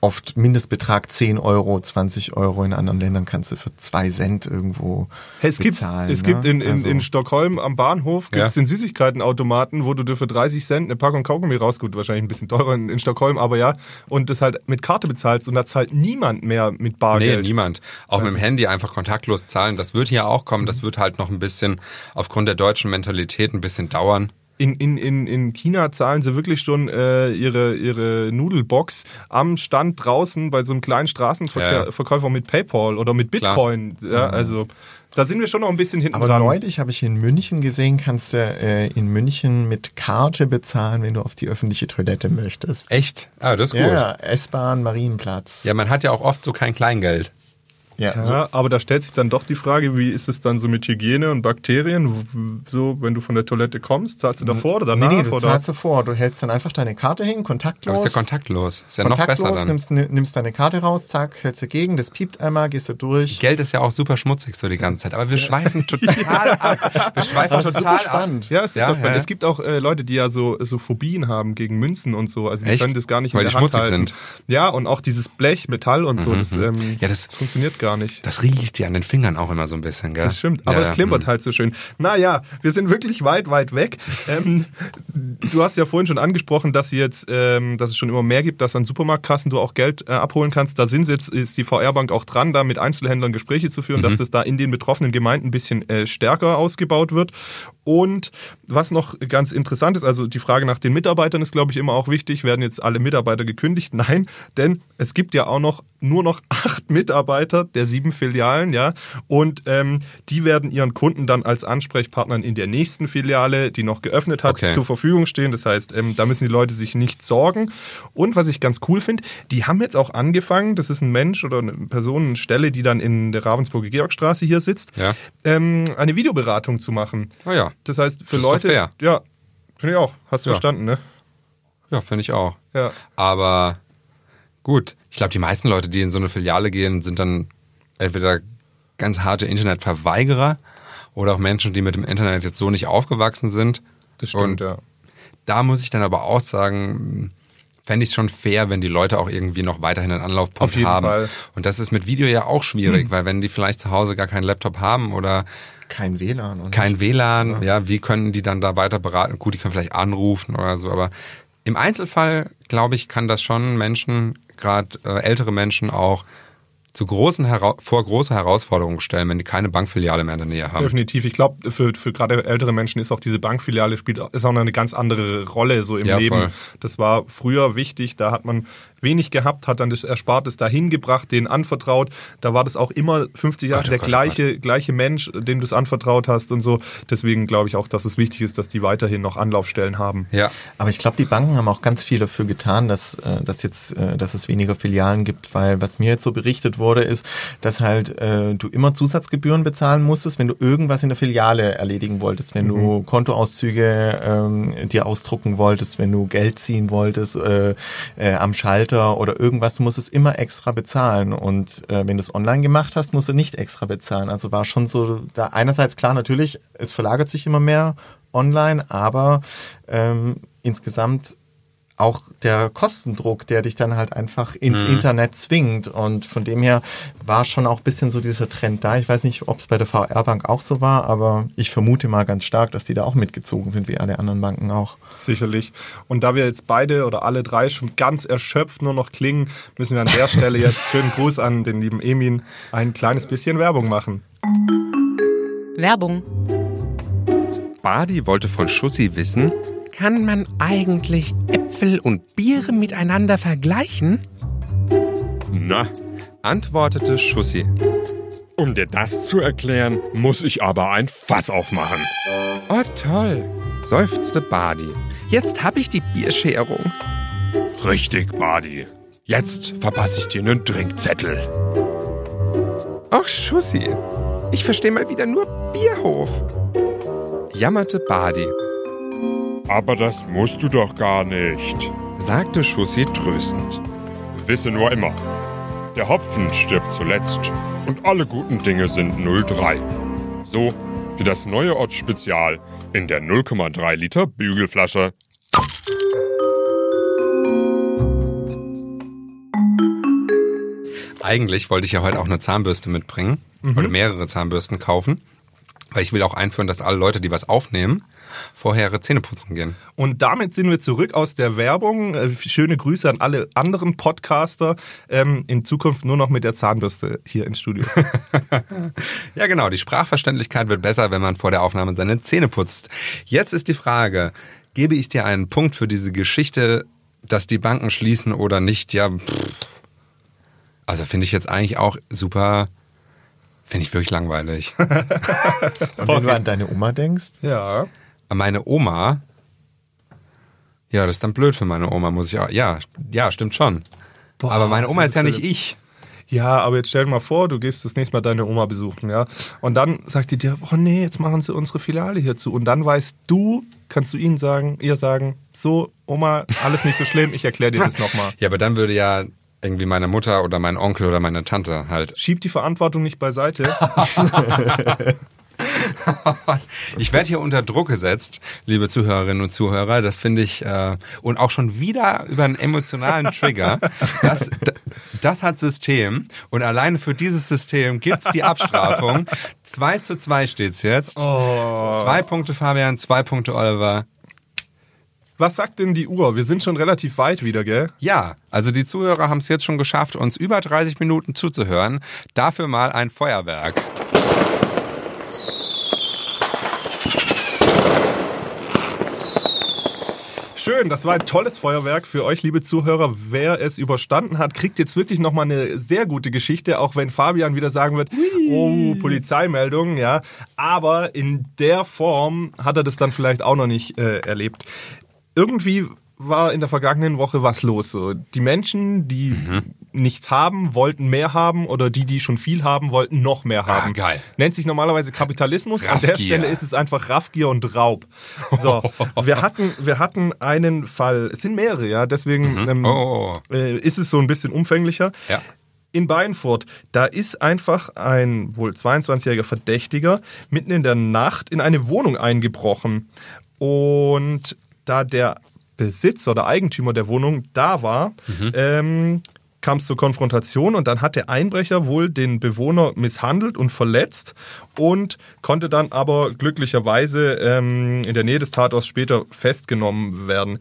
Oft Mindestbetrag 10 Euro, 20 Euro. In anderen Ländern kannst du für zwei Cent irgendwo Hey, es gibt, bezahlen. es ne? gibt in, in, Also- in Stockholm am Bahnhof Ja. gibt's den Süßigkeitenautomaten, wo du dir für 30 Cent eine Packung Kaugummi raus, gut, wahrscheinlich ein bisschen teurer in, in Stockholm, aber ja, und das halt mit Karte bezahlst und da zahlt niemand mehr mit Nee, Bargeld. niemand. Auch mit dem Handy einfach kontaktlos zahlen. Das wird hier auch kommen. Das wird halt noch ein bisschen aufgrund der deutschen Mentalität ein bisschen dauern. In, in, in, in China zahlen sie wirklich schon äh, ihre, ihre Nudelbox am Stand draußen bei so einem kleinen Straßenverkäufer Ja. mit PayPal oder mit Klar. Bitcoin. Ja, also Da sind wir schon noch ein bisschen hinten Aber dran. neulich habe ich in München gesehen, kannst du äh, in München mit Karte bezahlen, wenn du auf die öffentliche Toilette möchtest. Echt? Ah, das ist Ja, gut. ja, S-Bahn, Marienplatz. Ja, man hat ja auch oft so kein Kleingeld. Ja, so. Ja, aber da stellt sich dann doch die Frage, wie ist es dann so mit Hygiene und Bakterien? So, wenn du von der Toilette kommst, zahlst du davor oder Nee, danach? nee, du oder? zahlst davor. Du hältst dann einfach deine Karte hin, Aber kontaktlos. ist ja kontaktlos. Ist ja noch kontaktlos, besser dann. Nimmst, nimmst deine Karte raus, zack, hältst dagegen, das piept einmal, gehst du durch. Geld ist ja auch super schmutzig so die ganze Zeit. Aber wir schweifen total ab. Wir schweifen Das ist total super ab. spannend. Ja, es ist Ja, auch spannend. ja. Es gibt auch äh, Leute, die ja so, so Phobien haben gegen Münzen und so. Also die Echt? können das gar nicht Weil in die der Hand schmutzig halten. sind. Ja, und auch dieses Blech, Metall und so, das, ähm, Ja, das- funktioniert gar nicht. Das riecht dir an den Fingern auch immer so ein bisschen, gell? Das stimmt, aber Ja, es klimpert hm. halt so schön. Naja, wir sind wirklich weit, weit weg. Ähm, du hast ja vorhin schon angesprochen, dass, jetzt, ähm, dass es schon immer mehr gibt, dass an Supermarktkassen du auch Geld äh, abholen kannst. Da sind sie jetzt, ist die VR-Bank auch dran, da mit Einzelhändlern Gespräche zu führen, dass das da in den betroffenen Gemeinden ein bisschen äh, stärker ausgebaut wird. Und was noch ganz interessant ist, also die Frage nach den Mitarbeitern ist, glaube ich, immer auch wichtig. Werden jetzt alle Mitarbeiter gekündigt? Nein, denn es gibt ja auch noch nur noch acht Mitarbeiter der sieben Filialen, ja. Und ähm, die werden ihren Kunden dann als Ansprechpartnern in der nächsten Filiale, die noch geöffnet hat, Okay. zur Verfügung stehen. Das heißt, ähm, da müssen die Leute sich nicht sorgen. Und was ich ganz cool finde, die haben jetzt auch angefangen, das ist ein Mensch oder eine Person, eine Stelle, die dann in der Ravensburger Georgstraße hier sitzt, Ja. ähm, eine Videoberatung zu machen. Oh ja. Das heißt, für Das Leute. fair. Ja, finde ich auch. Hast du Ja. verstanden, ne? Ja, finde ich auch. Ja. Aber gut, ich glaube, die meisten Leute, die in so eine Filiale gehen, sind dann entweder ganz harte Internetverweigerer oder auch Menschen, die mit dem Internet jetzt so nicht aufgewachsen sind. Das stimmt, Und ja. da muss ich dann aber auch sagen, fände ich es schon fair, wenn die Leute auch irgendwie noch weiterhin einen Anlaufpunkt Auf jeden haben. Fall. Und das ist mit Video ja auch schwierig, weil wenn die vielleicht zu Hause gar keinen Laptop haben oder Kein WLAN. Und kein nichts. WLAN, ja, wie können die dann da weiter beraten? Gut, die können vielleicht anrufen oder so, aber im Einzelfall, glaube ich, kann das schon Menschen, gerade äh, ältere Menschen auch zu großen Hera vor große Herausforderungen stellen, wenn die keine Bankfiliale mehr in der Nähe haben. Definitiv. Ich glaube, für, für gerade ältere Menschen ist auch diese Bankfiliale spielt ist auch eine ganz andere Rolle so im Ja, Leben. voll. Das war früher wichtig, da hat man wenig gehabt, hat dann das Erspartes dahin gebracht, denen anvertraut. Da war das auch immer 50 Jahre Gott, oh der Gott, oh gleiche, gleiche Mensch, dem du es anvertraut hast und so. Deswegen glaube ich auch, dass es wichtig ist, dass die weiterhin noch Anlaufstellen haben. Ja, Aber ich glaube, die Banken haben auch ganz viel dafür getan, dass, äh, dass jetzt, äh, dass es weniger Filialen gibt, weil was mir jetzt so berichtet wurde, ist, dass halt äh, du immer Zusatzgebühren bezahlen musstest, wenn du irgendwas in der Filiale erledigen wolltest, wenn du Kontoauszüge ähm, dir ausdrucken wolltest, wenn du Geld ziehen wolltest äh, äh, am Schalter oder irgendwas, du musstest immer extra bezahlen. Und äh, wenn du es online gemacht hast, musst du nicht extra bezahlen. Also war schon so, da einerseits klar, natürlich, es verlagert sich immer mehr online, aber ähm, insgesamt auch der Kostendruck, der dich dann halt einfach ins Internet zwingt. Und von dem her war schon auch ein bisschen so dieser Trend da. Ich weiß nicht, ob es bei der VR-Bank auch so war, aber ich vermute mal ganz stark, dass die da auch mitgezogen sind, wie alle anderen Banken auch. Sicherlich. Und da wir jetzt beide oder alle drei schon ganz erschöpft nur noch klingen, müssen wir an der Stelle jetzt schönen Gruß an den lieben Emin ein kleines bisschen Werbung machen. Werbung. Badi wollte von Schussi wissen, kann man eigentlich Äpfel und Biere miteinander vergleichen? Na, Antwortete Schussi. um dir das zu erklären, muss ich aber ein Fass aufmachen. Oh toll, seufzte Badi. Jetzt hab ich die Bierscherung. Richtig, Badi. Jetzt verpasse ich dir einen Trinkzettel. Ach Schussi, ich verstehe mal wieder nur Bierhof. Jammerte Badi, Aber das musst du doch gar nicht. sagte Schussi tröstend. Wisse nur immer, der Hopfen stirbt zuletzt und alle guten Dinge sind 03. So wie das neue Ott Spezial in der 0,3 Liter Bügelflasche. Eigentlich wollte ich ja heute auch eine Zahnbürste mitbringen oder mehrere Zahnbürsten kaufen, weil ich will auch einführen, dass alle Leute, die was aufnehmen, vorher ihre Zähne putzen gehen. Und damit sind wir zurück aus der Werbung. Äh, Schöne Grüße an alle anderen Podcaster. Ähm, in Zukunft nur noch mit der Zahnbürste hier ins Studio. Ja, genau. Die Sprachverständlichkeit wird besser, wenn man vor der Aufnahme seine Zähne putzt. Jetzt ist die Frage, gebe ich dir einen Punkt für diese Geschichte, dass die Banken schließen oder nicht? Ja, pff. also finde ich jetzt eigentlich auch super Finde ich wirklich langweilig. Und wenn du an deine Oma denkst, Ja. Meine Oma. Ja, das ist dann blöd für meine Oma, muss ich auch. Ja, ja, stimmt schon. Boah, Aber meine Oma ist ja nicht ich. Ja, aber jetzt stell dir mal vor, du gehst das nächste Mal deine Oma besuchen, ja. Und dann sagt die dir, oh nee, jetzt machen sie unsere Filiale hier zu. Und dann weißt du, kannst du ihnen sagen, ihr sagen, so, Oma, alles nicht so schlimm, ich erkläre dir das nochmal. Ja, aber dann würde ja irgendwie meine Mutter oder mein Onkel oder meine Tante halt. Schieb die Verantwortung nicht beiseite. Ich werde hier unter Druck gesetzt, liebe Zuhörerinnen und Zuhörer. Das finde ich äh, und auch schon wieder über einen emotionalen Trigger. Das, das hat System und alleine für dieses System gibt's die Abstrafung. 2 zu 2 steht's jetzt. Zwei Punkte Fabian, zwei Punkte Oliver. Was sagt denn die Uhr? Wir sind schon relativ weit wieder, gell? Ja, also die Zuhörer haben es jetzt schon geschafft, uns über 30 Minuten zuzuhören. Dafür mal ein Feuerwerk. Schön, das war ein tolles Feuerwerk für euch, liebe Zuhörer. Wer es überstanden hat, kriegt jetzt wirklich nochmal eine sehr gute Geschichte, auch wenn Fabian wieder sagen wird, oh, Polizeimeldung, ja. Aber in der Form hat er das dann vielleicht auch noch nicht äh, erlebt. Irgendwie war in der vergangenen Woche was los. So. Die Menschen, die nichts haben, wollten mehr haben oder die, die schon viel haben, wollten noch mehr haben. geil. Nennt sich normalerweise Kapitalismus. An der. Stelle ist es einfach Raffgier und Raub. So, wir hatten, wir hatten einen Fall, es sind mehrere, ja, deswegen ähm, Oh. äh, ist es so ein bisschen umfänglicher. Ja. In Beinfurt, da ist einfach ein wohl 22-jähriger Verdächtiger mitten in der Nacht in eine Wohnung eingebrochen. Und da der Besitzer oder Eigentümer der Wohnung da war, ähm, kam es zur Konfrontation und dann hat der Einbrecher wohl den Bewohner misshandelt und verletzt und konnte dann aber glücklicherweise ähm, in der Nähe des Tatorts später festgenommen werden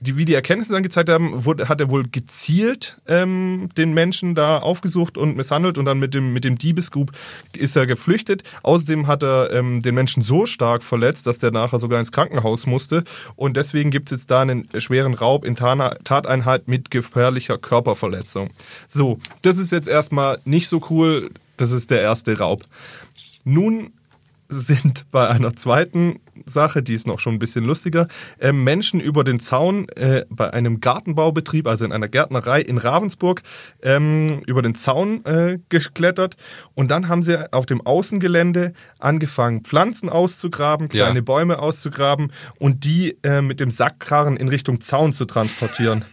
die, wie die Erkenntnisse dann gezeigt haben, wurde, hat er wohl gezielt ähm, den Menschen da aufgesucht und misshandelt und dann mit dem, mit dem Diebescoup ist er geflüchtet. Außerdem hat er ähm, den Menschen so stark verletzt, dass der nachher sogar ins Krankenhaus musste. Und deswegen gibt es jetzt da einen schweren Raub in Tana, Tateinheit mit gefährlicher Körperverletzung. So, das ist jetzt erstmal nicht so cool. Das ist der erste Raub. Nun sind bei einer zweiten Sache, die ist noch schon ein bisschen lustiger, äh, Menschen über den Zaun äh, bei einem Gartenbaubetrieb, also in einer Gärtnerei in Ravensburg, ähm, über den Zaun äh, geklettert und dann haben sie auf dem Außengelände angefangen, Pflanzen auszugraben, Ja. kleine Bäume auszugraben und die äh, mit dem Sackkarren in Richtung Zaun zu transportieren.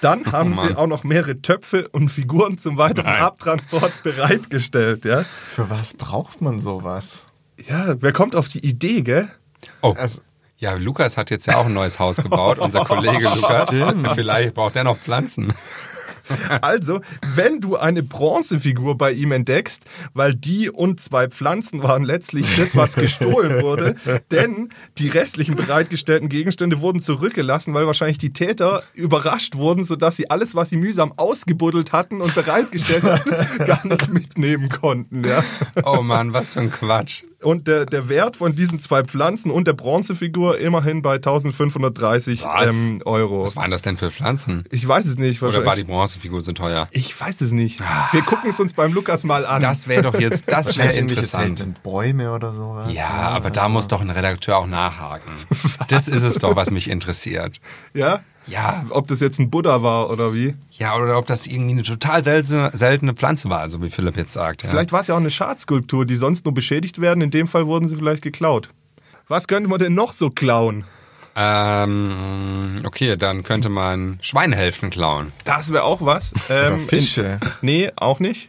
Dann haben sie Mann. auch noch mehrere Töpfe und Figuren zum weiteren Nein. Abtransport bereitgestellt. Ja? für was braucht man sowas? Ja, wer kommt auf die Idee, gell? Oh. Also, Ja, Lukas hat jetzt ja auch ein neues Haus gebaut, unser Kollege Lukas. Stimmt. Vielleicht braucht er noch Pflanzen. Also, wenn du eine Bronzefigur bei ihm entdeckst, weil die und zwei Pflanzen waren letztlich das, was gestohlen wurde, denn die restlichen bereitgestellten Gegenstände wurden zurückgelassen, weil wahrscheinlich die Täter überrascht wurden, sodass sie alles, was sie mühsam ausgebuddelt hatten und bereitgestellt hatten, gar nicht mitnehmen konnten. Ja. Oh Mann, was für ein Quatsch. Und der, der Wert von diesen zwei Pflanzen und der Bronzefigur immerhin bei 1530 Was? ähm, Euro. Was waren das denn für Pflanzen? Ich weiß es nicht. Oder war die Bronzefigur so teuer? Ich weiß es nicht. Wir gucken es uns beim Lukas mal an. Das wäre doch jetzt, das wäre interessant. Bäume oder sowas. Ja, aber da muss doch ein Redakteur auch nachhaken. Das ist es doch, was mich interessiert. ja? Ja, Ob das jetzt ein Buddha war oder wie? ja, oder ob das irgendwie eine total seltene, seltene Pflanze war, so wie Philipp jetzt sagt. Ja. Vielleicht war es ja auch eine Schadenskulptur, die sonst nur beschädigt werden. In dem Fall wurden sie vielleicht geklaut. Was könnte man denn noch so klauen? Ähm, okay, dann könnte man Schweinehälften klauen. Das wäre auch was. Ähm, Oder Fische. In, nee, auch nicht.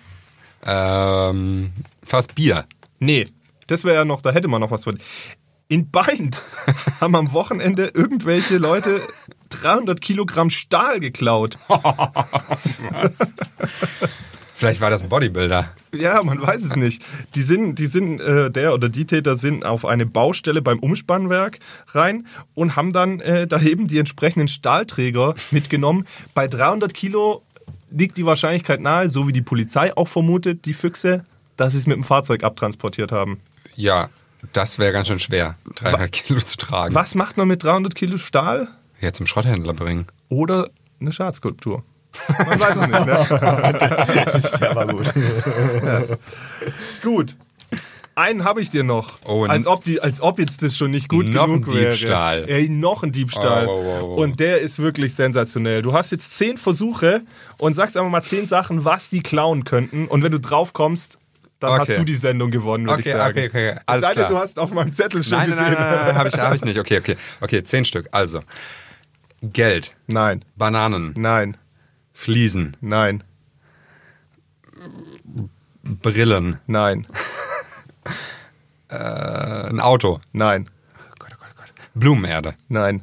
Ähm, fast Bier. Nee, das wäre ja noch, da hätte man noch was von. In Bind haben am Wochenende irgendwelche Leute 300 Kilogramm Stahl geklaut. Vielleicht war das ein Bodybuilder. Ja, man weiß es nicht. Die sind, die sind, äh, der oder die Täter sind auf eine Baustelle beim Umspannwerk rein und haben dann äh, da eben die entsprechenden Stahlträger mitgenommen. Bei 300 Kilo liegt die Wahrscheinlichkeit nahe, so wie die Polizei auch vermutet, die Füchse, dass sie es mit dem Fahrzeug abtransportiert haben. Ja, das wäre ganz schön schwer, 300 Kilo zu tragen. Was macht man mit 300 Kilo Stahl? Ja, zum Schrotthändler bringen. Oder eine Schadenskulptur? Man weiß es nicht, ne? Der war gut. Gut. Einen habe ich dir noch. Oh, als, ob die, als ob jetzt das schon nicht gut Noch genug ein wäre. Diebstahl. Ey, noch ein Diebstahl. Oh, oh, oh, oh. Und der ist wirklich sensationell. Du hast jetzt zehn Versuche und sagst einfach mal zehn Sachen, was die klauen könnten. Und wenn du drauf kommst, dann Okay. hast du die Sendung gewonnen, würde Okay, ich sagen. okay, okay, Es alles sei denn, klar. du hast auf meinem Zettel schon Nein, nein, gesehen. nein, nein, nein, habe ich, hab ich nicht. Okay, okay. Okay, zehn Stück. Also, Geld, Nein, Bananen, nein, Fliesen, nein, Brillen, nein, äh, ein Auto, nein, Blumenerde, nein,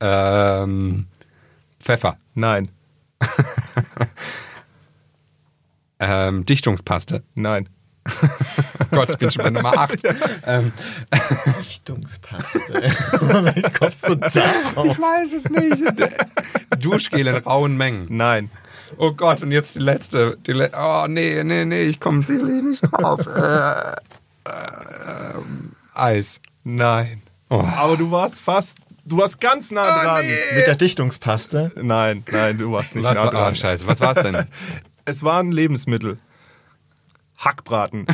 ähm, Pfeffer, nein, ähm, Dichtungspaste. nein. Gott, ich bin schon bei Nummer 8. ähm, Richtungspaste. Wie kommst du da ich weiß es nicht. Duschgel in rauen Mengen. Nein. Oh Gott, und jetzt die letzte. Die le oh, nee, nee, nee, ich komme sicherlich nicht drauf. äh, äh, Eis. Nein. Oh. Aber du warst fast, du warst ganz nah dran. Mit der Dichtungspaste. Nein, nein, du warst nicht Was nah war, dran. oh, scheiße, was war's denn? Es war ein Lebensmittel. Hackbraten.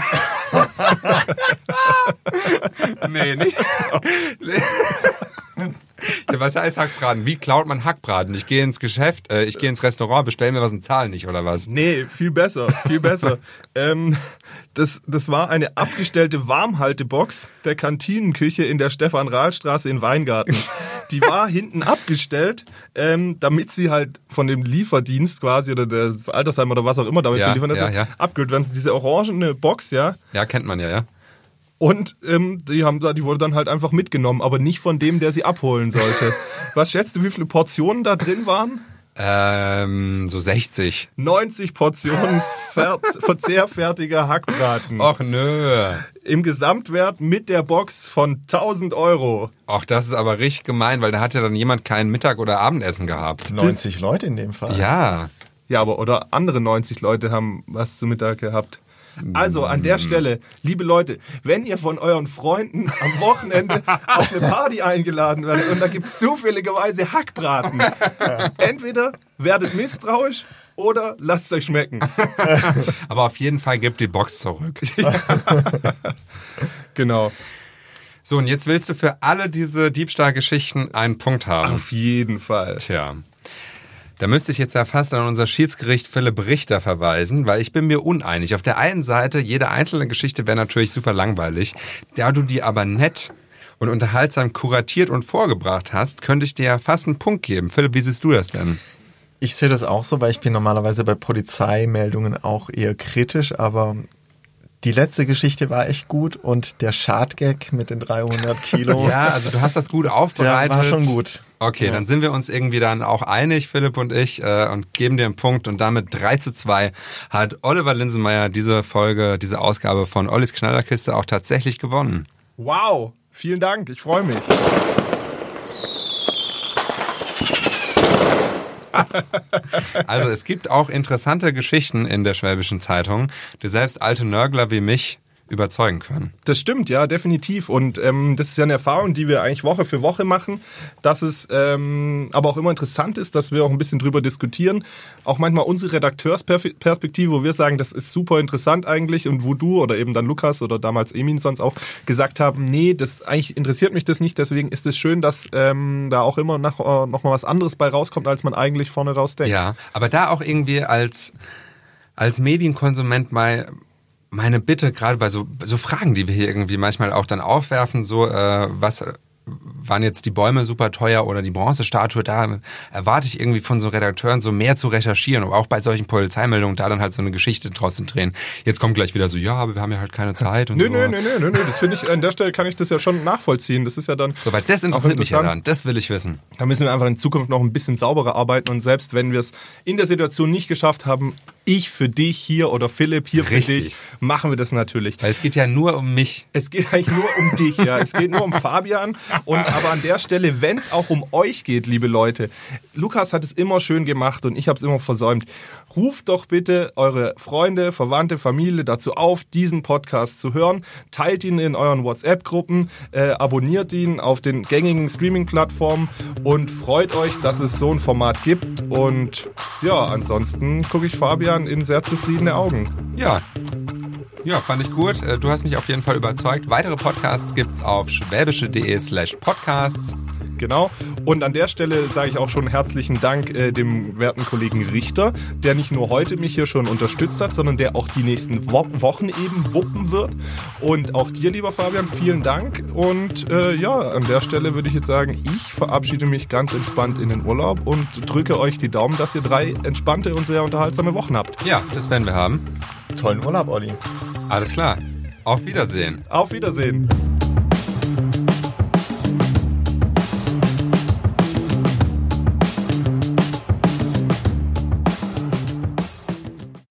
nee, nicht. ja, was heißt Hackbraten? Wie klaut man Hackbraten? Ich gehe ins Geschäft, äh, ich gehe ins Restaurant, bestell mir was und zahl nicht, oder was? Nee, viel besser, viel besser. ähm, das, das war eine abgestellte Warmhaltebox der Kantinenküche in der Stefan-Rahl-Straße in Weingarten. Die war hinten abgestellt, ähm, damit sie halt von dem Lieferdienst quasi oder das Altersheim oder was auch immer damit Ja, beliefert ja, hat, ja. abgehüllt werden. Diese orangene Box, ja. Ja, kennt man ja, ja. Und ähm, die, haben, da- die wurde dann halt einfach mitgenommen, aber nicht von dem, der sie abholen sollte. Was schätzt du, wie viele Portionen da drin waren? Ähm, so 60. 90 Portionen ver verzehrfertiger Hackbraten. Och nö. Im Gesamtwert mit der Box von 1000 Euro. Och, das ist aber richtig gemein, weil da hat ja dann jemand kein Mittag- oder Abendessen gehabt. 90 Leute in dem Fall. Ja. Ja, aber oder andere 90 Leute haben was zu Mittag gehabt. Also an der Stelle, liebe Leute, wenn ihr von euren Freunden am Wochenende auf eine Party eingeladen werdet und da gibt es zufälligerweise Hackbraten, entweder werdet misstrauisch oder lasst es euch schmecken. Aber auf jeden Fall gibt die Box zurück. Genau. So, und jetzt willst du für alle diese Diebstahlgeschichten einen Punkt haben. Auf jeden Fall. Tja. Da müsste ich jetzt ja fast an unser Schiedsgericht Philipp Richter verweisen, weil ich bin mir uneinig. Auf der einen Seite, jede einzelne Geschichte wäre natürlich super langweilig. Da du die aber nett und unterhaltsam kuratiert und vorgebracht hast, könnte ich dir ja fast einen Punkt geben. Philipp, wie siehst du das denn? Ich sehe das auch so, weil ich bin normalerweise bei Polizeimeldungen auch eher kritisch, aber die letzte Geschichte war echt gut und der Schadgag mit den 300 Kilo, Ja, also du hast das gut der aufbereitet. war schon gut. Okay, Ja. dann sind wir uns irgendwie dann auch einig, Philipp und ich, äh, und geben dir einen Punkt. Und damit 3 zu 2 hat Oliver Linsenmeier diese Folge, diese Ausgabe von Ollis Knallerkiste auch tatsächlich gewonnen. Wow, vielen Dank, ich freue mich. Also es gibt auch interessante Geschichten in der Schwäbischen Zeitung, die selbst alte Nörgler wie mich überzeugen können. Das stimmt, ja, definitiv. Und ähm, das ist ja eine Erfahrung, die wir eigentlich Woche für Woche machen, dass es ähm, aber auch immer interessant ist, dass wir auch ein bisschen drüber diskutieren. Auch manchmal unsere Redakteursperspektive, wo wir sagen, das ist super interessant eigentlich und wo du oder eben dann Lukas oder damals Emin sonst auch gesagt haben, nee, das eigentlich interessiert mich das nicht, deswegen ist es schön, dass ähm, da auch immer noch, äh, noch mal was anderes bei rauskommt, als man eigentlich vorne raus denkt. Ja, aber da auch irgendwie als, als Medienkonsument mal meine Bitte, gerade bei so, so Fragen, die wir hier irgendwie manchmal auch dann aufwerfen, so, äh, was äh, waren jetzt die Bäume super teuer oder die Bronzestatue, da erwarte ich irgendwie von so Redakteuren so mehr zu recherchieren und auch bei solchen Polizeimeldungen da dann halt so eine Geschichte draus zu drehen. Jetzt kommt gleich wieder so, ja, aber wir haben ja halt keine Zeit und Nö, so. nö, nö, nö, nö, nö, das finde ich, an der Stelle kann ich das ja schon nachvollziehen. Das ist ja dann. So, weil das interessiert mich ja dann, das will ich wissen. Da müssen wir einfach in Zukunft noch ein bisschen sauberer arbeiten und selbst wenn wir es in der Situation nicht geschafft haben, ich für dich hier oder Philipp hier für Richtig. dich, machen wir das natürlich. Weil es geht ja nur um mich. Es geht eigentlich nur um dich, ja. Es geht nur um Fabian. Und aber an der Stelle, wenn es auch um euch geht, liebe Leute, Lukas hat es immer schön gemacht und ich habe es immer versäumt. Ruft doch bitte eure Freunde, Verwandte, Familie dazu auf, diesen Podcast zu hören. Teilt ihn in euren WhatsApp-Gruppen, äh, abonniert ihn auf den gängigen Streaming-Plattformen und freut euch, dass es so ein Format gibt. Und ja, ansonsten gucke ich Fabian in sehr zufriedene Augen. Ja. Ja, fand ich gut. Äh, Du hast mich auf jeden Fall überzeugt. Weitere Podcasts gibt's auf schwäbische.de slash podcasts. Genau. Und an der Stelle sage ich auch schon herzlichen Dank äh, dem werten Kollegen Richter, der nicht nur heute mich hier schon unterstützt hat, sondern der auch die nächsten Wo Wochen eben wuppen wird. Und auch dir, lieber Fabian, vielen Dank. Und äh, ja, an der Stelle würde ich jetzt sagen, ich verabschiede mich ganz entspannt in den Urlaub und drücke euch die Daumen, dass ihr drei entspannte und sehr unterhaltsame Wochen habt. Ja, das werden wir haben. Tollen Urlaub, Olli. Alles klar. Auf Wiedersehen. Auf Wiedersehen.